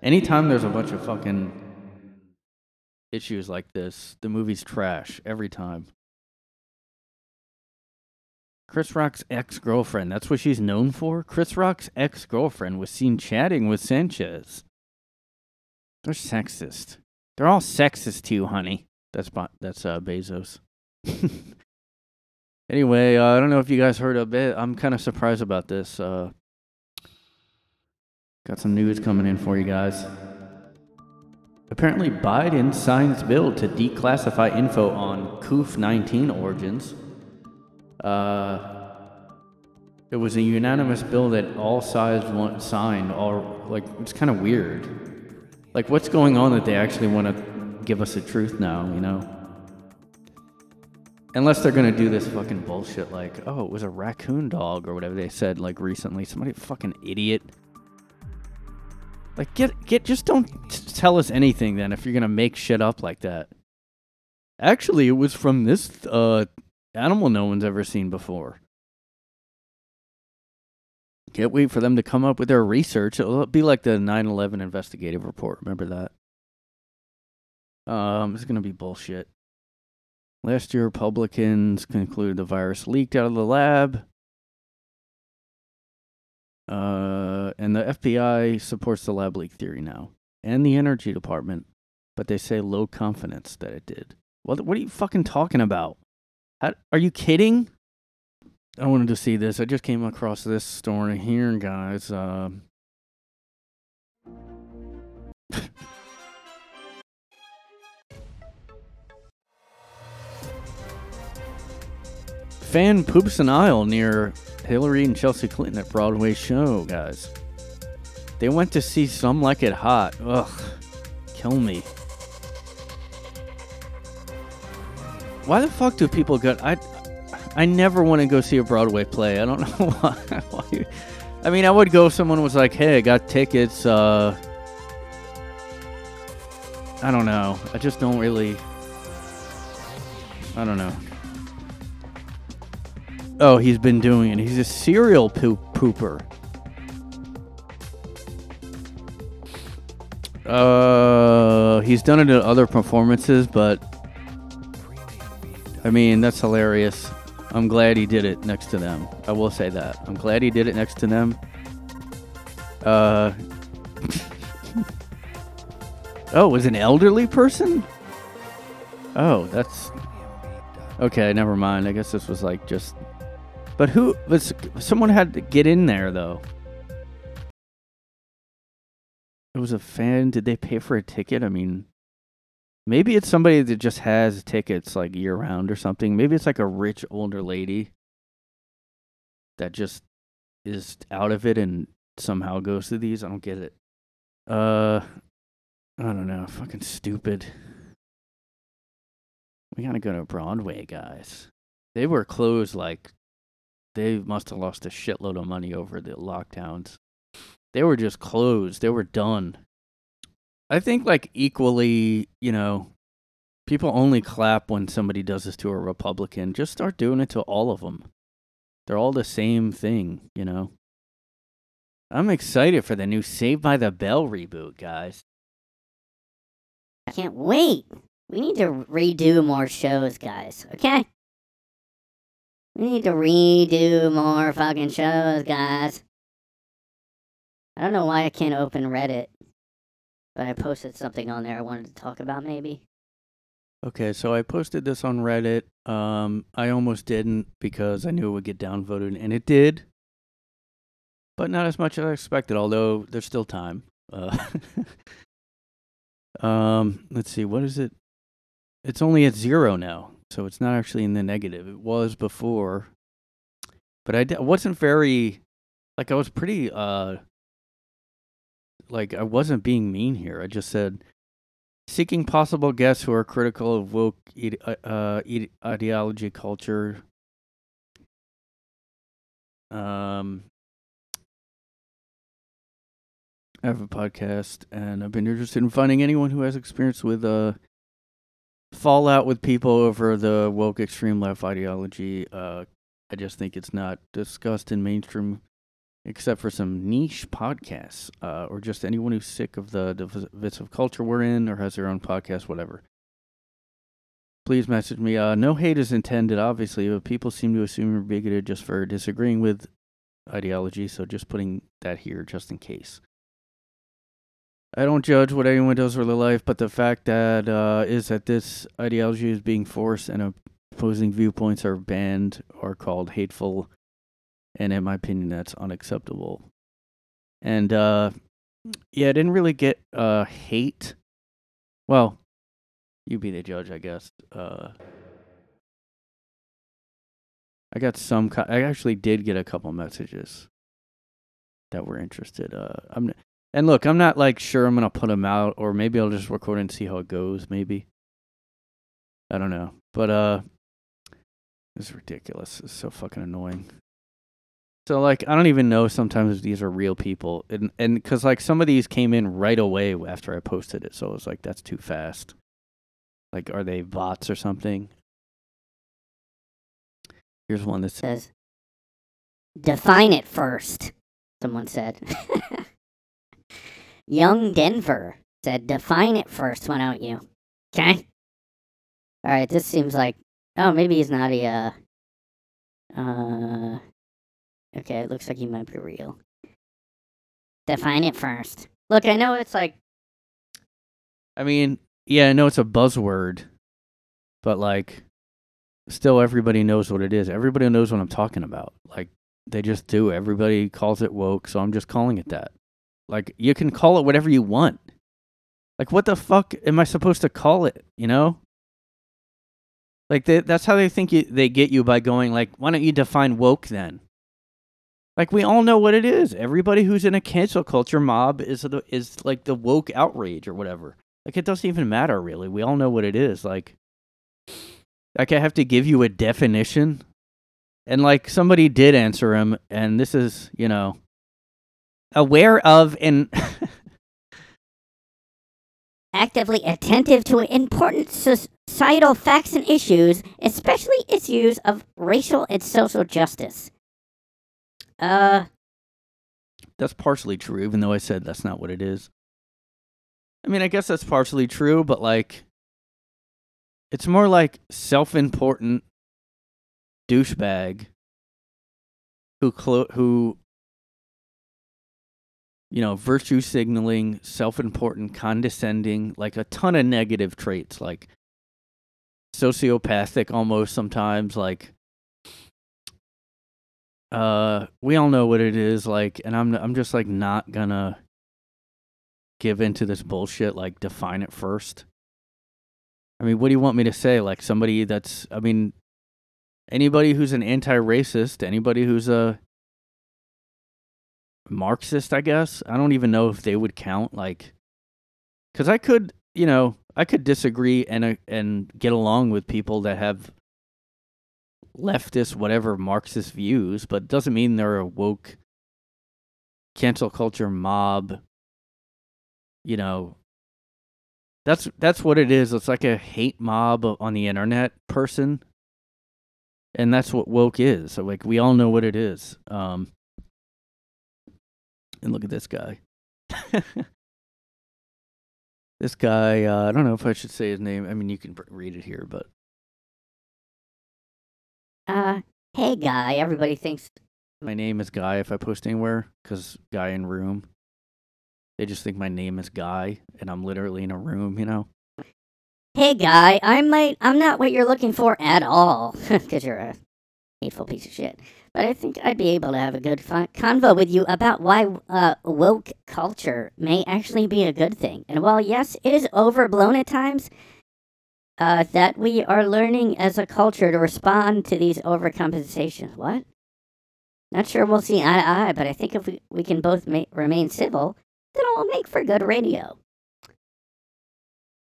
Anytime there's a bunch of fucking issues like this, the movie's trash every time. Chris Rock's ex girlfriend, that's what she's known for? Chris Rock's ex girlfriend was seen chatting with Sanchez. They're sexist. They're all sexist to you, honey. That's that's uh, Bezos. [laughs] anyway, uh, I don't know if you guys heard a bit. I'm kind of surprised about this. Uh, got some news coming in for you guys. Apparently, Biden signs bill to declassify info on COOF 19 origins. Uh, it was a unanimous bill that all sides want signed. All like it's kind of weird. Like, what's going on that they actually want to give us the truth now? You know. Unless they're gonna do this fucking bullshit like, oh, it was a raccoon dog or whatever they said like recently. Somebody fucking idiot. Like get get just don't tell us anything then if you're gonna make shit up like that. Actually, it was from this uh animal no one's ever seen before. Can't wait for them to come up with their research. It'll be like the 9 11 investigative report. Remember that? Um, it's going to be bullshit. Last year, Republicans concluded the virus leaked out of the lab. Uh, and the FBI supports the lab leak theory now, and the Energy Department, but they say low confidence that it did. What What are you fucking talking about? How, are you kidding? I wanted to see this. I just came across this story here, guys. Um, [laughs] fan poops an aisle near Hillary and Chelsea Clinton at Broadway show, guys. They went to see Some Like It Hot. Ugh, kill me. Why the fuck do people go? I, I never want to go see a Broadway play. I don't [laughs] know why. I mean, I would go if someone was like, "Hey, I got tickets." Uh, I don't know. I just don't really. I don't know. Oh, he's been doing it. He's a serial poop pooper. Uh, he's done it at other performances, but I mean, that's hilarious. I'm glad he did it next to them. I will say that. I'm glad he did it next to them. Uh [laughs] Oh, was an elderly person? Oh, that's Okay, never mind. I guess this was like just But who was someone had to get in there though. It was a fan. Did they pay for a ticket? I mean, maybe it's somebody that just has tickets like year round or something. Maybe it's like a rich older lady that just is out of it and somehow goes to these. I don't get it. Uh, I don't know. Fucking stupid. We gotta go to Broadway, guys. They were closed like they must have lost a shitload of money over the lockdowns. They were just closed. They were done. I think like equally, you know, people only clap when somebody does this to a Republican. Just start doing it to all of them. They're all the same thing, you know. I'm excited for the new Saved by the Bell reboot, guys. I can't wait. We need to redo more shows, guys. Okay? We need to redo more fucking shows, guys. I don't know why I can't open Reddit, but I posted something on there I wanted to talk about maybe. Okay, so I posted this on Reddit. Um, I almost didn't because I knew it would get downvoted, and it did, but not as much as I expected. Although there's still time. Uh, [laughs] um, let's see, what is it? It's only at zero now, so it's not actually in the negative. It was before, but I d- wasn't very, like I was pretty uh like I wasn't being mean here. I just said seeking possible guests who are critical of woke ide- uh, uh, ide- ideology, culture. Um, I have a podcast, and I've been interested in finding anyone who has experience with uh fallout with people over the woke extreme left ideology. Uh, I just think it's not discussed in mainstream except for some niche podcasts uh, or just anyone who's sick of the divisive culture we're in or has their own podcast, whatever. Please message me. Uh, no hate is intended, obviously, but people seem to assume you're bigoted just for disagreeing with ideology, so just putting that here just in case. I don't judge what anyone does for their life, but the fact that uh, is that this ideology is being forced and opposing viewpoints are banned or called hateful. And in my opinion that's unacceptable. And uh yeah i didn't really get uh hate. Well you be the judge i guess. Uh i got some i actually did get a couple messages that were interested uh i'm and look i'm not like sure i'm gonna put them out or maybe i'll just record and see how it goes maybe i don't know but uh this is ridiculous it's so fucking annoying so like I don't even know sometimes if these are real people, and and because like some of these came in right away after I posted it, so it was like that's too fast. Like are they bots or something? Here's one that says, Define it first, someone said. [laughs] Young Denver said, Define it first, why don't you? Okay? Alright, this seems like. Oh, maybe he's not a. Uh, uh, okay, it looks like he might be real. Define it first. Look, I know it's like. I mean, yeah, I know it's a buzzword, but like, still everybody knows what it is. Everybody knows what I'm talking about. Like, they just do. Everybody calls it woke, so I'm just calling it that. Like, you can call it whatever you want. Like, what the fuck am I supposed to call it? You know? Like, they, that's how they think you, they get you by going like, why don't you define woke then? Like we all know what it is. Everybody who's in a cancel culture mob is the is like the woke outrage or whatever. Like it doesn't even matter really. We all know what it is. Like like I have to give you a definition. And like somebody did answer him and this is, you know, aware of and [laughs] actively attentive to important societal facts and issues, especially issues of racial and social justice. Uh, that's partially true, even though I said that's not what it is. I mean, I guess that's partially true, but like, it's more like self-important douchebag who clo- who you know virtue signaling, self-important, condescending, like a ton of negative traits, like sociopathic almost sometimes, like uh we all know what it is like and i'm i'm just like not gonna give into this bullshit like define it first. I mean what do you want me to say? Like somebody that's i mean anybody who's an anti-racist anybody who's a marxist i guess i don't even know if they would count like cuz i could you know i could disagree and uh, and get along with people that have leftist, whatever Marxist views, but doesn't mean they're a woke cancel culture mob. You know, that's that's what it is. It's like a hate mob on the internet person, and that's what woke is. So like we all know what it is. Um, and look at this guy. [laughs] this guy, uh, I don't know if I should say his name. I mean, you can read it here, but uh, hey guy, everybody thinks my name is Guy if I post anywhere, because Guy in room. They just think my name is Guy, and I'm literally in a room, you know? Hey guy, I might, I'm not what you're looking for at all, [laughs] because you're a hateful piece of shit. But I think I'd be able to have a good convo with you about why uh, woke culture may actually be a good thing. And while yes, it is overblown at times, uh, that we are learning as a culture to respond to these overcompensations. What? Not sure we'll see eye to eye, but I think if we, we can both ma- remain civil, then it will make for good radio.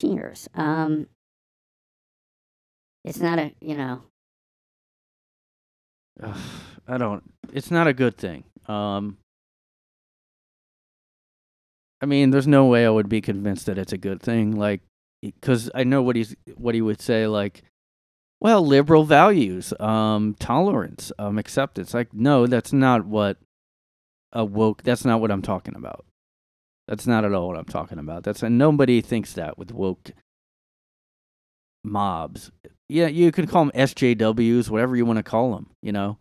Cheers. Um, it's not a, you know. Ugh, I don't. It's not a good thing. Um, I mean, there's no way I would be convinced that it's a good thing. Like, because I know what he's what he would say like, well, liberal values, um, tolerance, um, acceptance. Like, no, that's not what a woke. That's not what I'm talking about. That's not at all what I'm talking about. That's and nobody thinks that with woke mobs. Yeah, you can call them SJWs, whatever you want to call them. You know,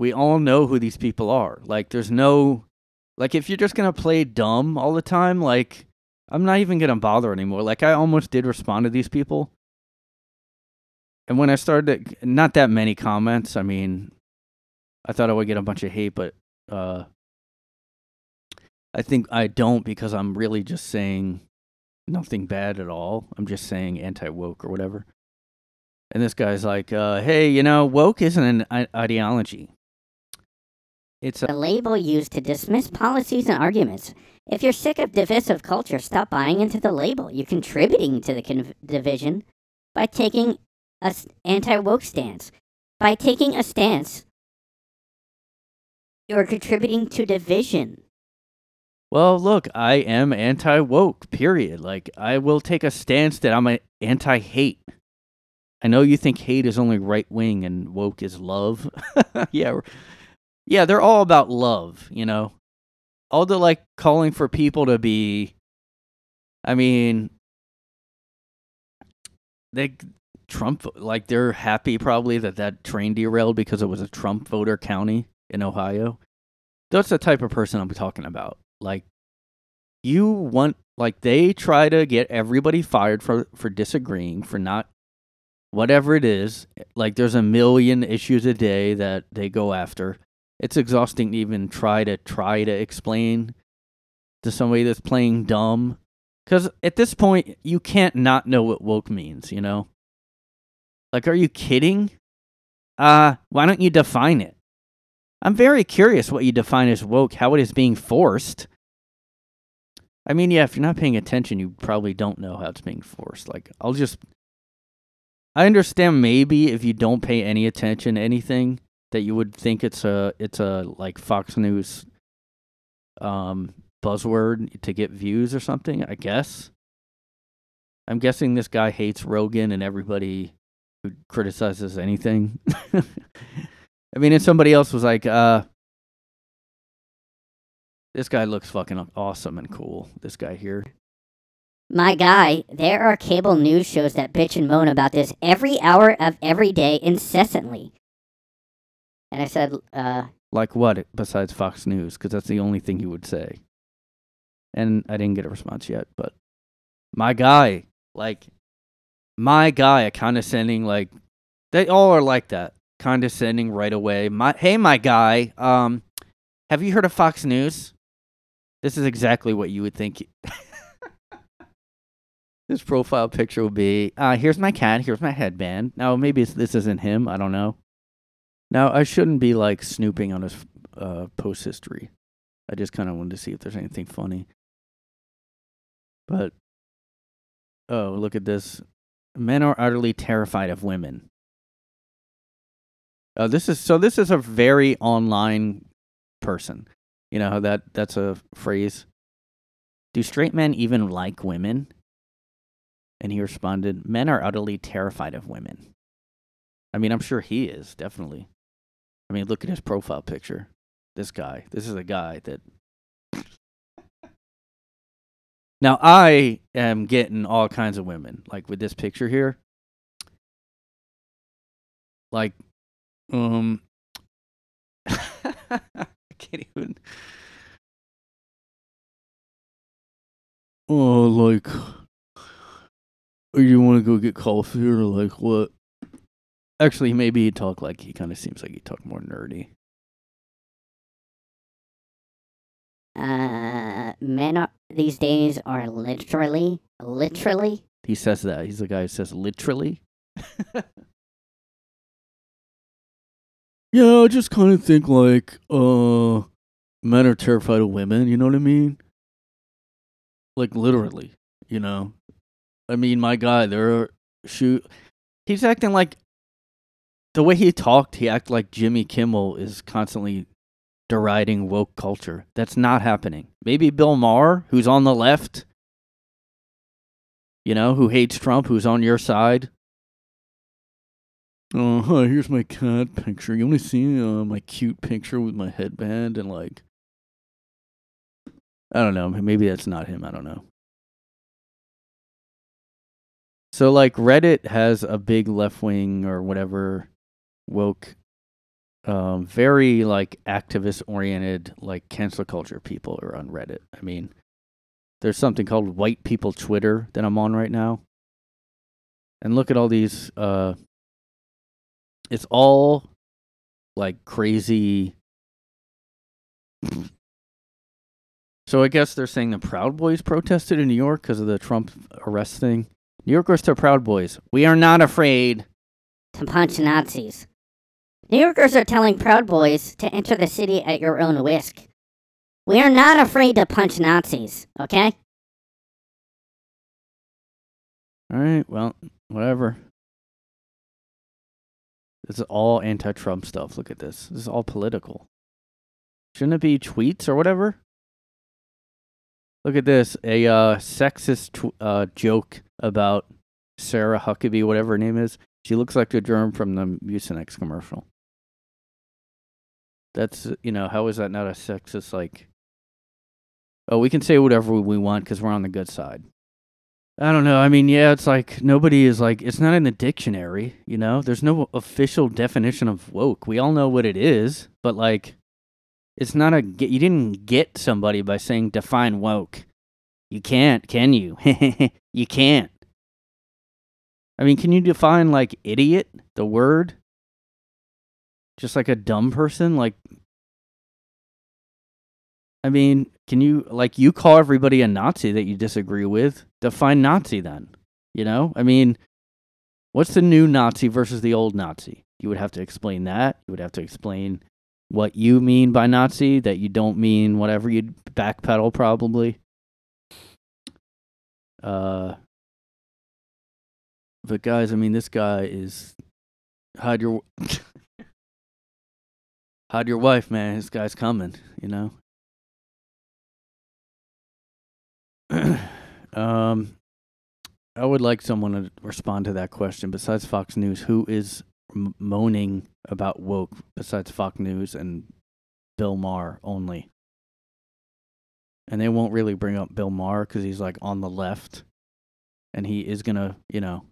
we all know who these people are. Like, there's no, like, if you're just gonna play dumb all the time, like I'm not even gonna bother anymore. Like I almost did respond to these people, and when I started, to, not that many comments. I mean, I thought I would get a bunch of hate, but uh, I think I don't because I'm really just saying nothing bad at all. I'm just saying anti woke or whatever. And this guy's like, uh, "Hey, you know, woke isn't an ideology. It's a label used to dismiss policies and arguments. If you're sick of divisive culture, stop buying into the label. You're contributing to the con- division by taking a anti woke stance. By taking a stance, you're contributing to division. Well, look, I am anti woke, period. Like, I will take a stance that I'm anti hate. I know you think hate is only right wing and woke is love. [laughs] yeah. Yeah, they're all about love, you know. All the like calling for people to be I mean they Trump like they're happy probably that that train derailed because it was a Trump voter county in Ohio. That's the type of person I'm talking about. Like you want like they try to get everybody fired for for disagreeing for not whatever it is like there's a million issues a day that they go after it's exhausting to even try to try to explain to somebody that's playing dumb cuz at this point you can't not know what woke means you know like are you kidding uh why don't you define it i'm very curious what you define as woke how it is being forced I mean, yeah, if you're not paying attention, you probably don't know how it's being forced. Like, I'll just. I understand maybe if you don't pay any attention to anything that you would think it's a it's a like Fox News um buzzword to get views or something, I guess. I'm guessing this guy hates Rogan and everybody who criticizes anything. [laughs] I mean, if somebody else was like, uh this guy looks fucking awesome and cool. This guy here. My guy, there are cable news shows that bitch and moan about this every hour of every day incessantly. And I said, uh, Like what besides Fox News? Because that's the only thing he would say. And I didn't get a response yet, but my guy, like my guy, a condescending, like they all are like that, condescending right away. My hey, my guy, um, have you heard of Fox News? This is exactly what you would think. [laughs] His profile picture would be, uh, here's my cat, here's my headband. Now, maybe this isn't him. I don't know. Now, I shouldn't be like snooping on his uh, post history. I just kind of wanted to see if there's anything funny. But, oh, look at this. Men are utterly terrified of women. Uh, this is so. This is a very online person. You know that that's a phrase. Do straight men even like women? And he responded, Men are utterly terrified of women. I mean, I'm sure he is, definitely. I mean, look at his profile picture. This guy. This is a guy that. [laughs] Now, I am getting all kinds of women, like with this picture here. Like, um. [laughs] I can't even. Oh, like, you want to go get coffee or like what? Actually, maybe he talk like he kind of seems like he talk more nerdy. uh, men are, these days are literally, literally, He says that. He's the guy who says literally. [laughs] yeah, I just kind of think like, uh, men are terrified of women. You know what I mean? Like literally, you know. I mean, my guy, there, are shoot, he's acting like the way he talked. He acted like Jimmy Kimmel is constantly deriding woke culture. That's not happening. Maybe Bill Maher, who's on the left, you know, who hates Trump, who's on your side. Oh, here's my cat picture. You to see uh, my cute picture with my headband and like. I don't know. Maybe that's not him. I don't know. So, like, Reddit has a big left wing or whatever woke, um, very like activist oriented, like cancel culture people are on Reddit. I mean, there's something called White People Twitter that I'm on right now. And look at all these uh it's all like crazy So I guess they're saying the Proud Boys protested in New York because of the Trump arrest thing. New Yorkers to Proud Boys. We are not afraid. to punch Nazis. New Yorkers are telling Proud Boys to enter the city at your own risk. We are not afraid to punch Nazis, okay? All right, well, whatever. This is all anti-Trump stuff. Look at this. This is all political. Shouldn't it be tweets or whatever? Look at this. A uh, sexist tw- uh, joke about Sarah Huckabee, whatever her name is. She looks like the germ from the Mucinex commercial. That's uh, you know how is that not a sexist like? Oh, we can say whatever we want because we're on the good side. I don't know. I mean, yeah, it's like nobody is like it's not in the dictionary. You know, there's no official definition of woke. We all know what it is, but like, it's not a. You didn't get somebody by saying define woke. You can't, can you? [laughs] you can't. I mean, can you define like idiot, the word? Just like a dumb person? Like, I mean, can you, like, you call everybody a Nazi that you disagree with? Define Nazi then. You know? I mean, what's the new Nazi versus the old Nazi? You would have to explain that. You would have to explain what you mean by Nazi, that you don't mean whatever you'd backpedal probably. Uh, but guys, I mean, this guy is hide your [laughs] hide your wife, man. This guy's coming. You know. [clears throat] um, I would like someone to respond to that question. Besides Fox News, who is m- moaning about woke besides Fox News and Bill Maher only? And they won't really bring up Bill Maher because he's like on the left, and he is gonna, you know.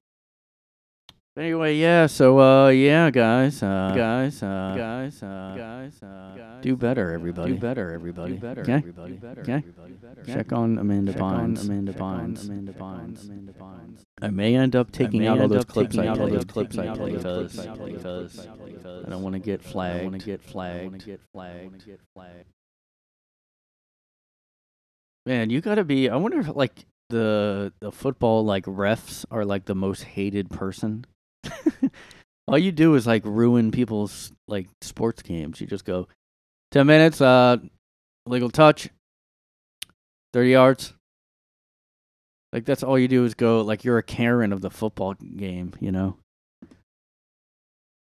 Anyway, yeah. So, uh, yeah, guys, uh, guys, uh, guys, uh, guys, uh, do better, everybody. Do better, everybody. Do better, everybody. Better, okay. Check on Amanda Check on Bynes. Amanda Bynes. Amanda Bynes. Amanda Bynes. I may end up taking out all those clips taking I out play because clips I don't want to get flagged. I want to get flagged. I wanna get flagged. Man, you gotta be. I wonder if like the the football like refs are like the most hated person. All you do is like ruin people's like sports games. You just go ten minutes, uh, legal touch, thirty yards. Like that's all you do is go like you're a Karen of the football game, you know.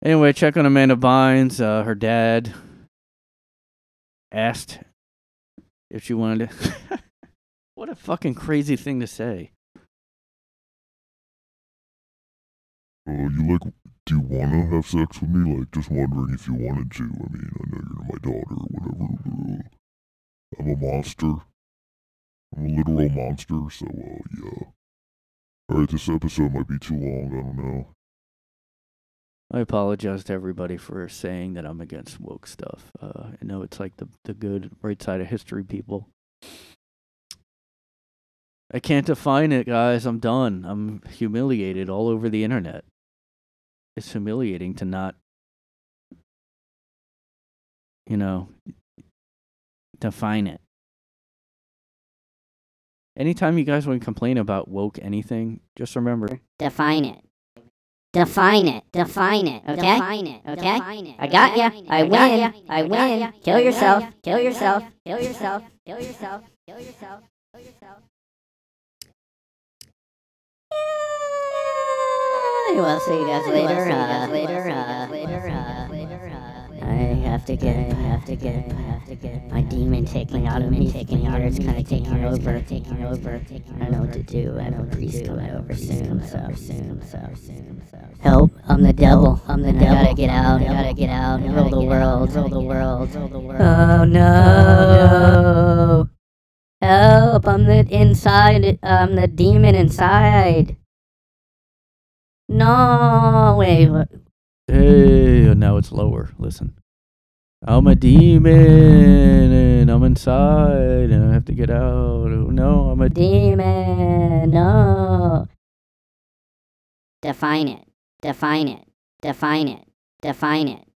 Anyway, check on Amanda Bynes. Uh, her dad asked if she wanted to. [laughs] what a fucking crazy thing to say. Uh, you like, do you want to have sex with me? Like, just wondering if you wanted to. I mean, I know you're my daughter or whatever. I'm a monster. I'm a literal monster, so, uh, yeah. Alright, this episode might be too long, I don't know. I apologize to everybody for saying that I'm against woke stuff. Uh, I know it's like the the good right side of history people. I can't define it, guys. I'm done. I'm humiliated all over the internet. It's humiliating to not, you know, define it. Anytime you guys want to complain about woke anything, just remember Define it. Define it. Define it. Okay. Define it. Okay. I got ya. I win. I win. Kill yourself. Kill yourself. Kill yourself. Kill yourself. Kill yourself. Kill yourself. We'll see you guys later. Uh, later. Uh, later. Uh, later. Uh, I have to get. I have to get. I have to get my demon taking out of me. Taking out. It's kind of taking over. Taking over. I don't know what to do. I have a priest coming over soon. So soon. So soon. So help! I'm the devil. I'm the devil. I gotta get out. I gotta get out. Rule the world. Rule the world. Rule the world. Oh no! Help! I'm the inside. I'm the demon inside. No, way. Hey, oh, now it's lower. Listen. I'm a demon and I'm inside and I have to get out. Oh, no, I'm a demon. No. Define it. Define it. Define it. Define it.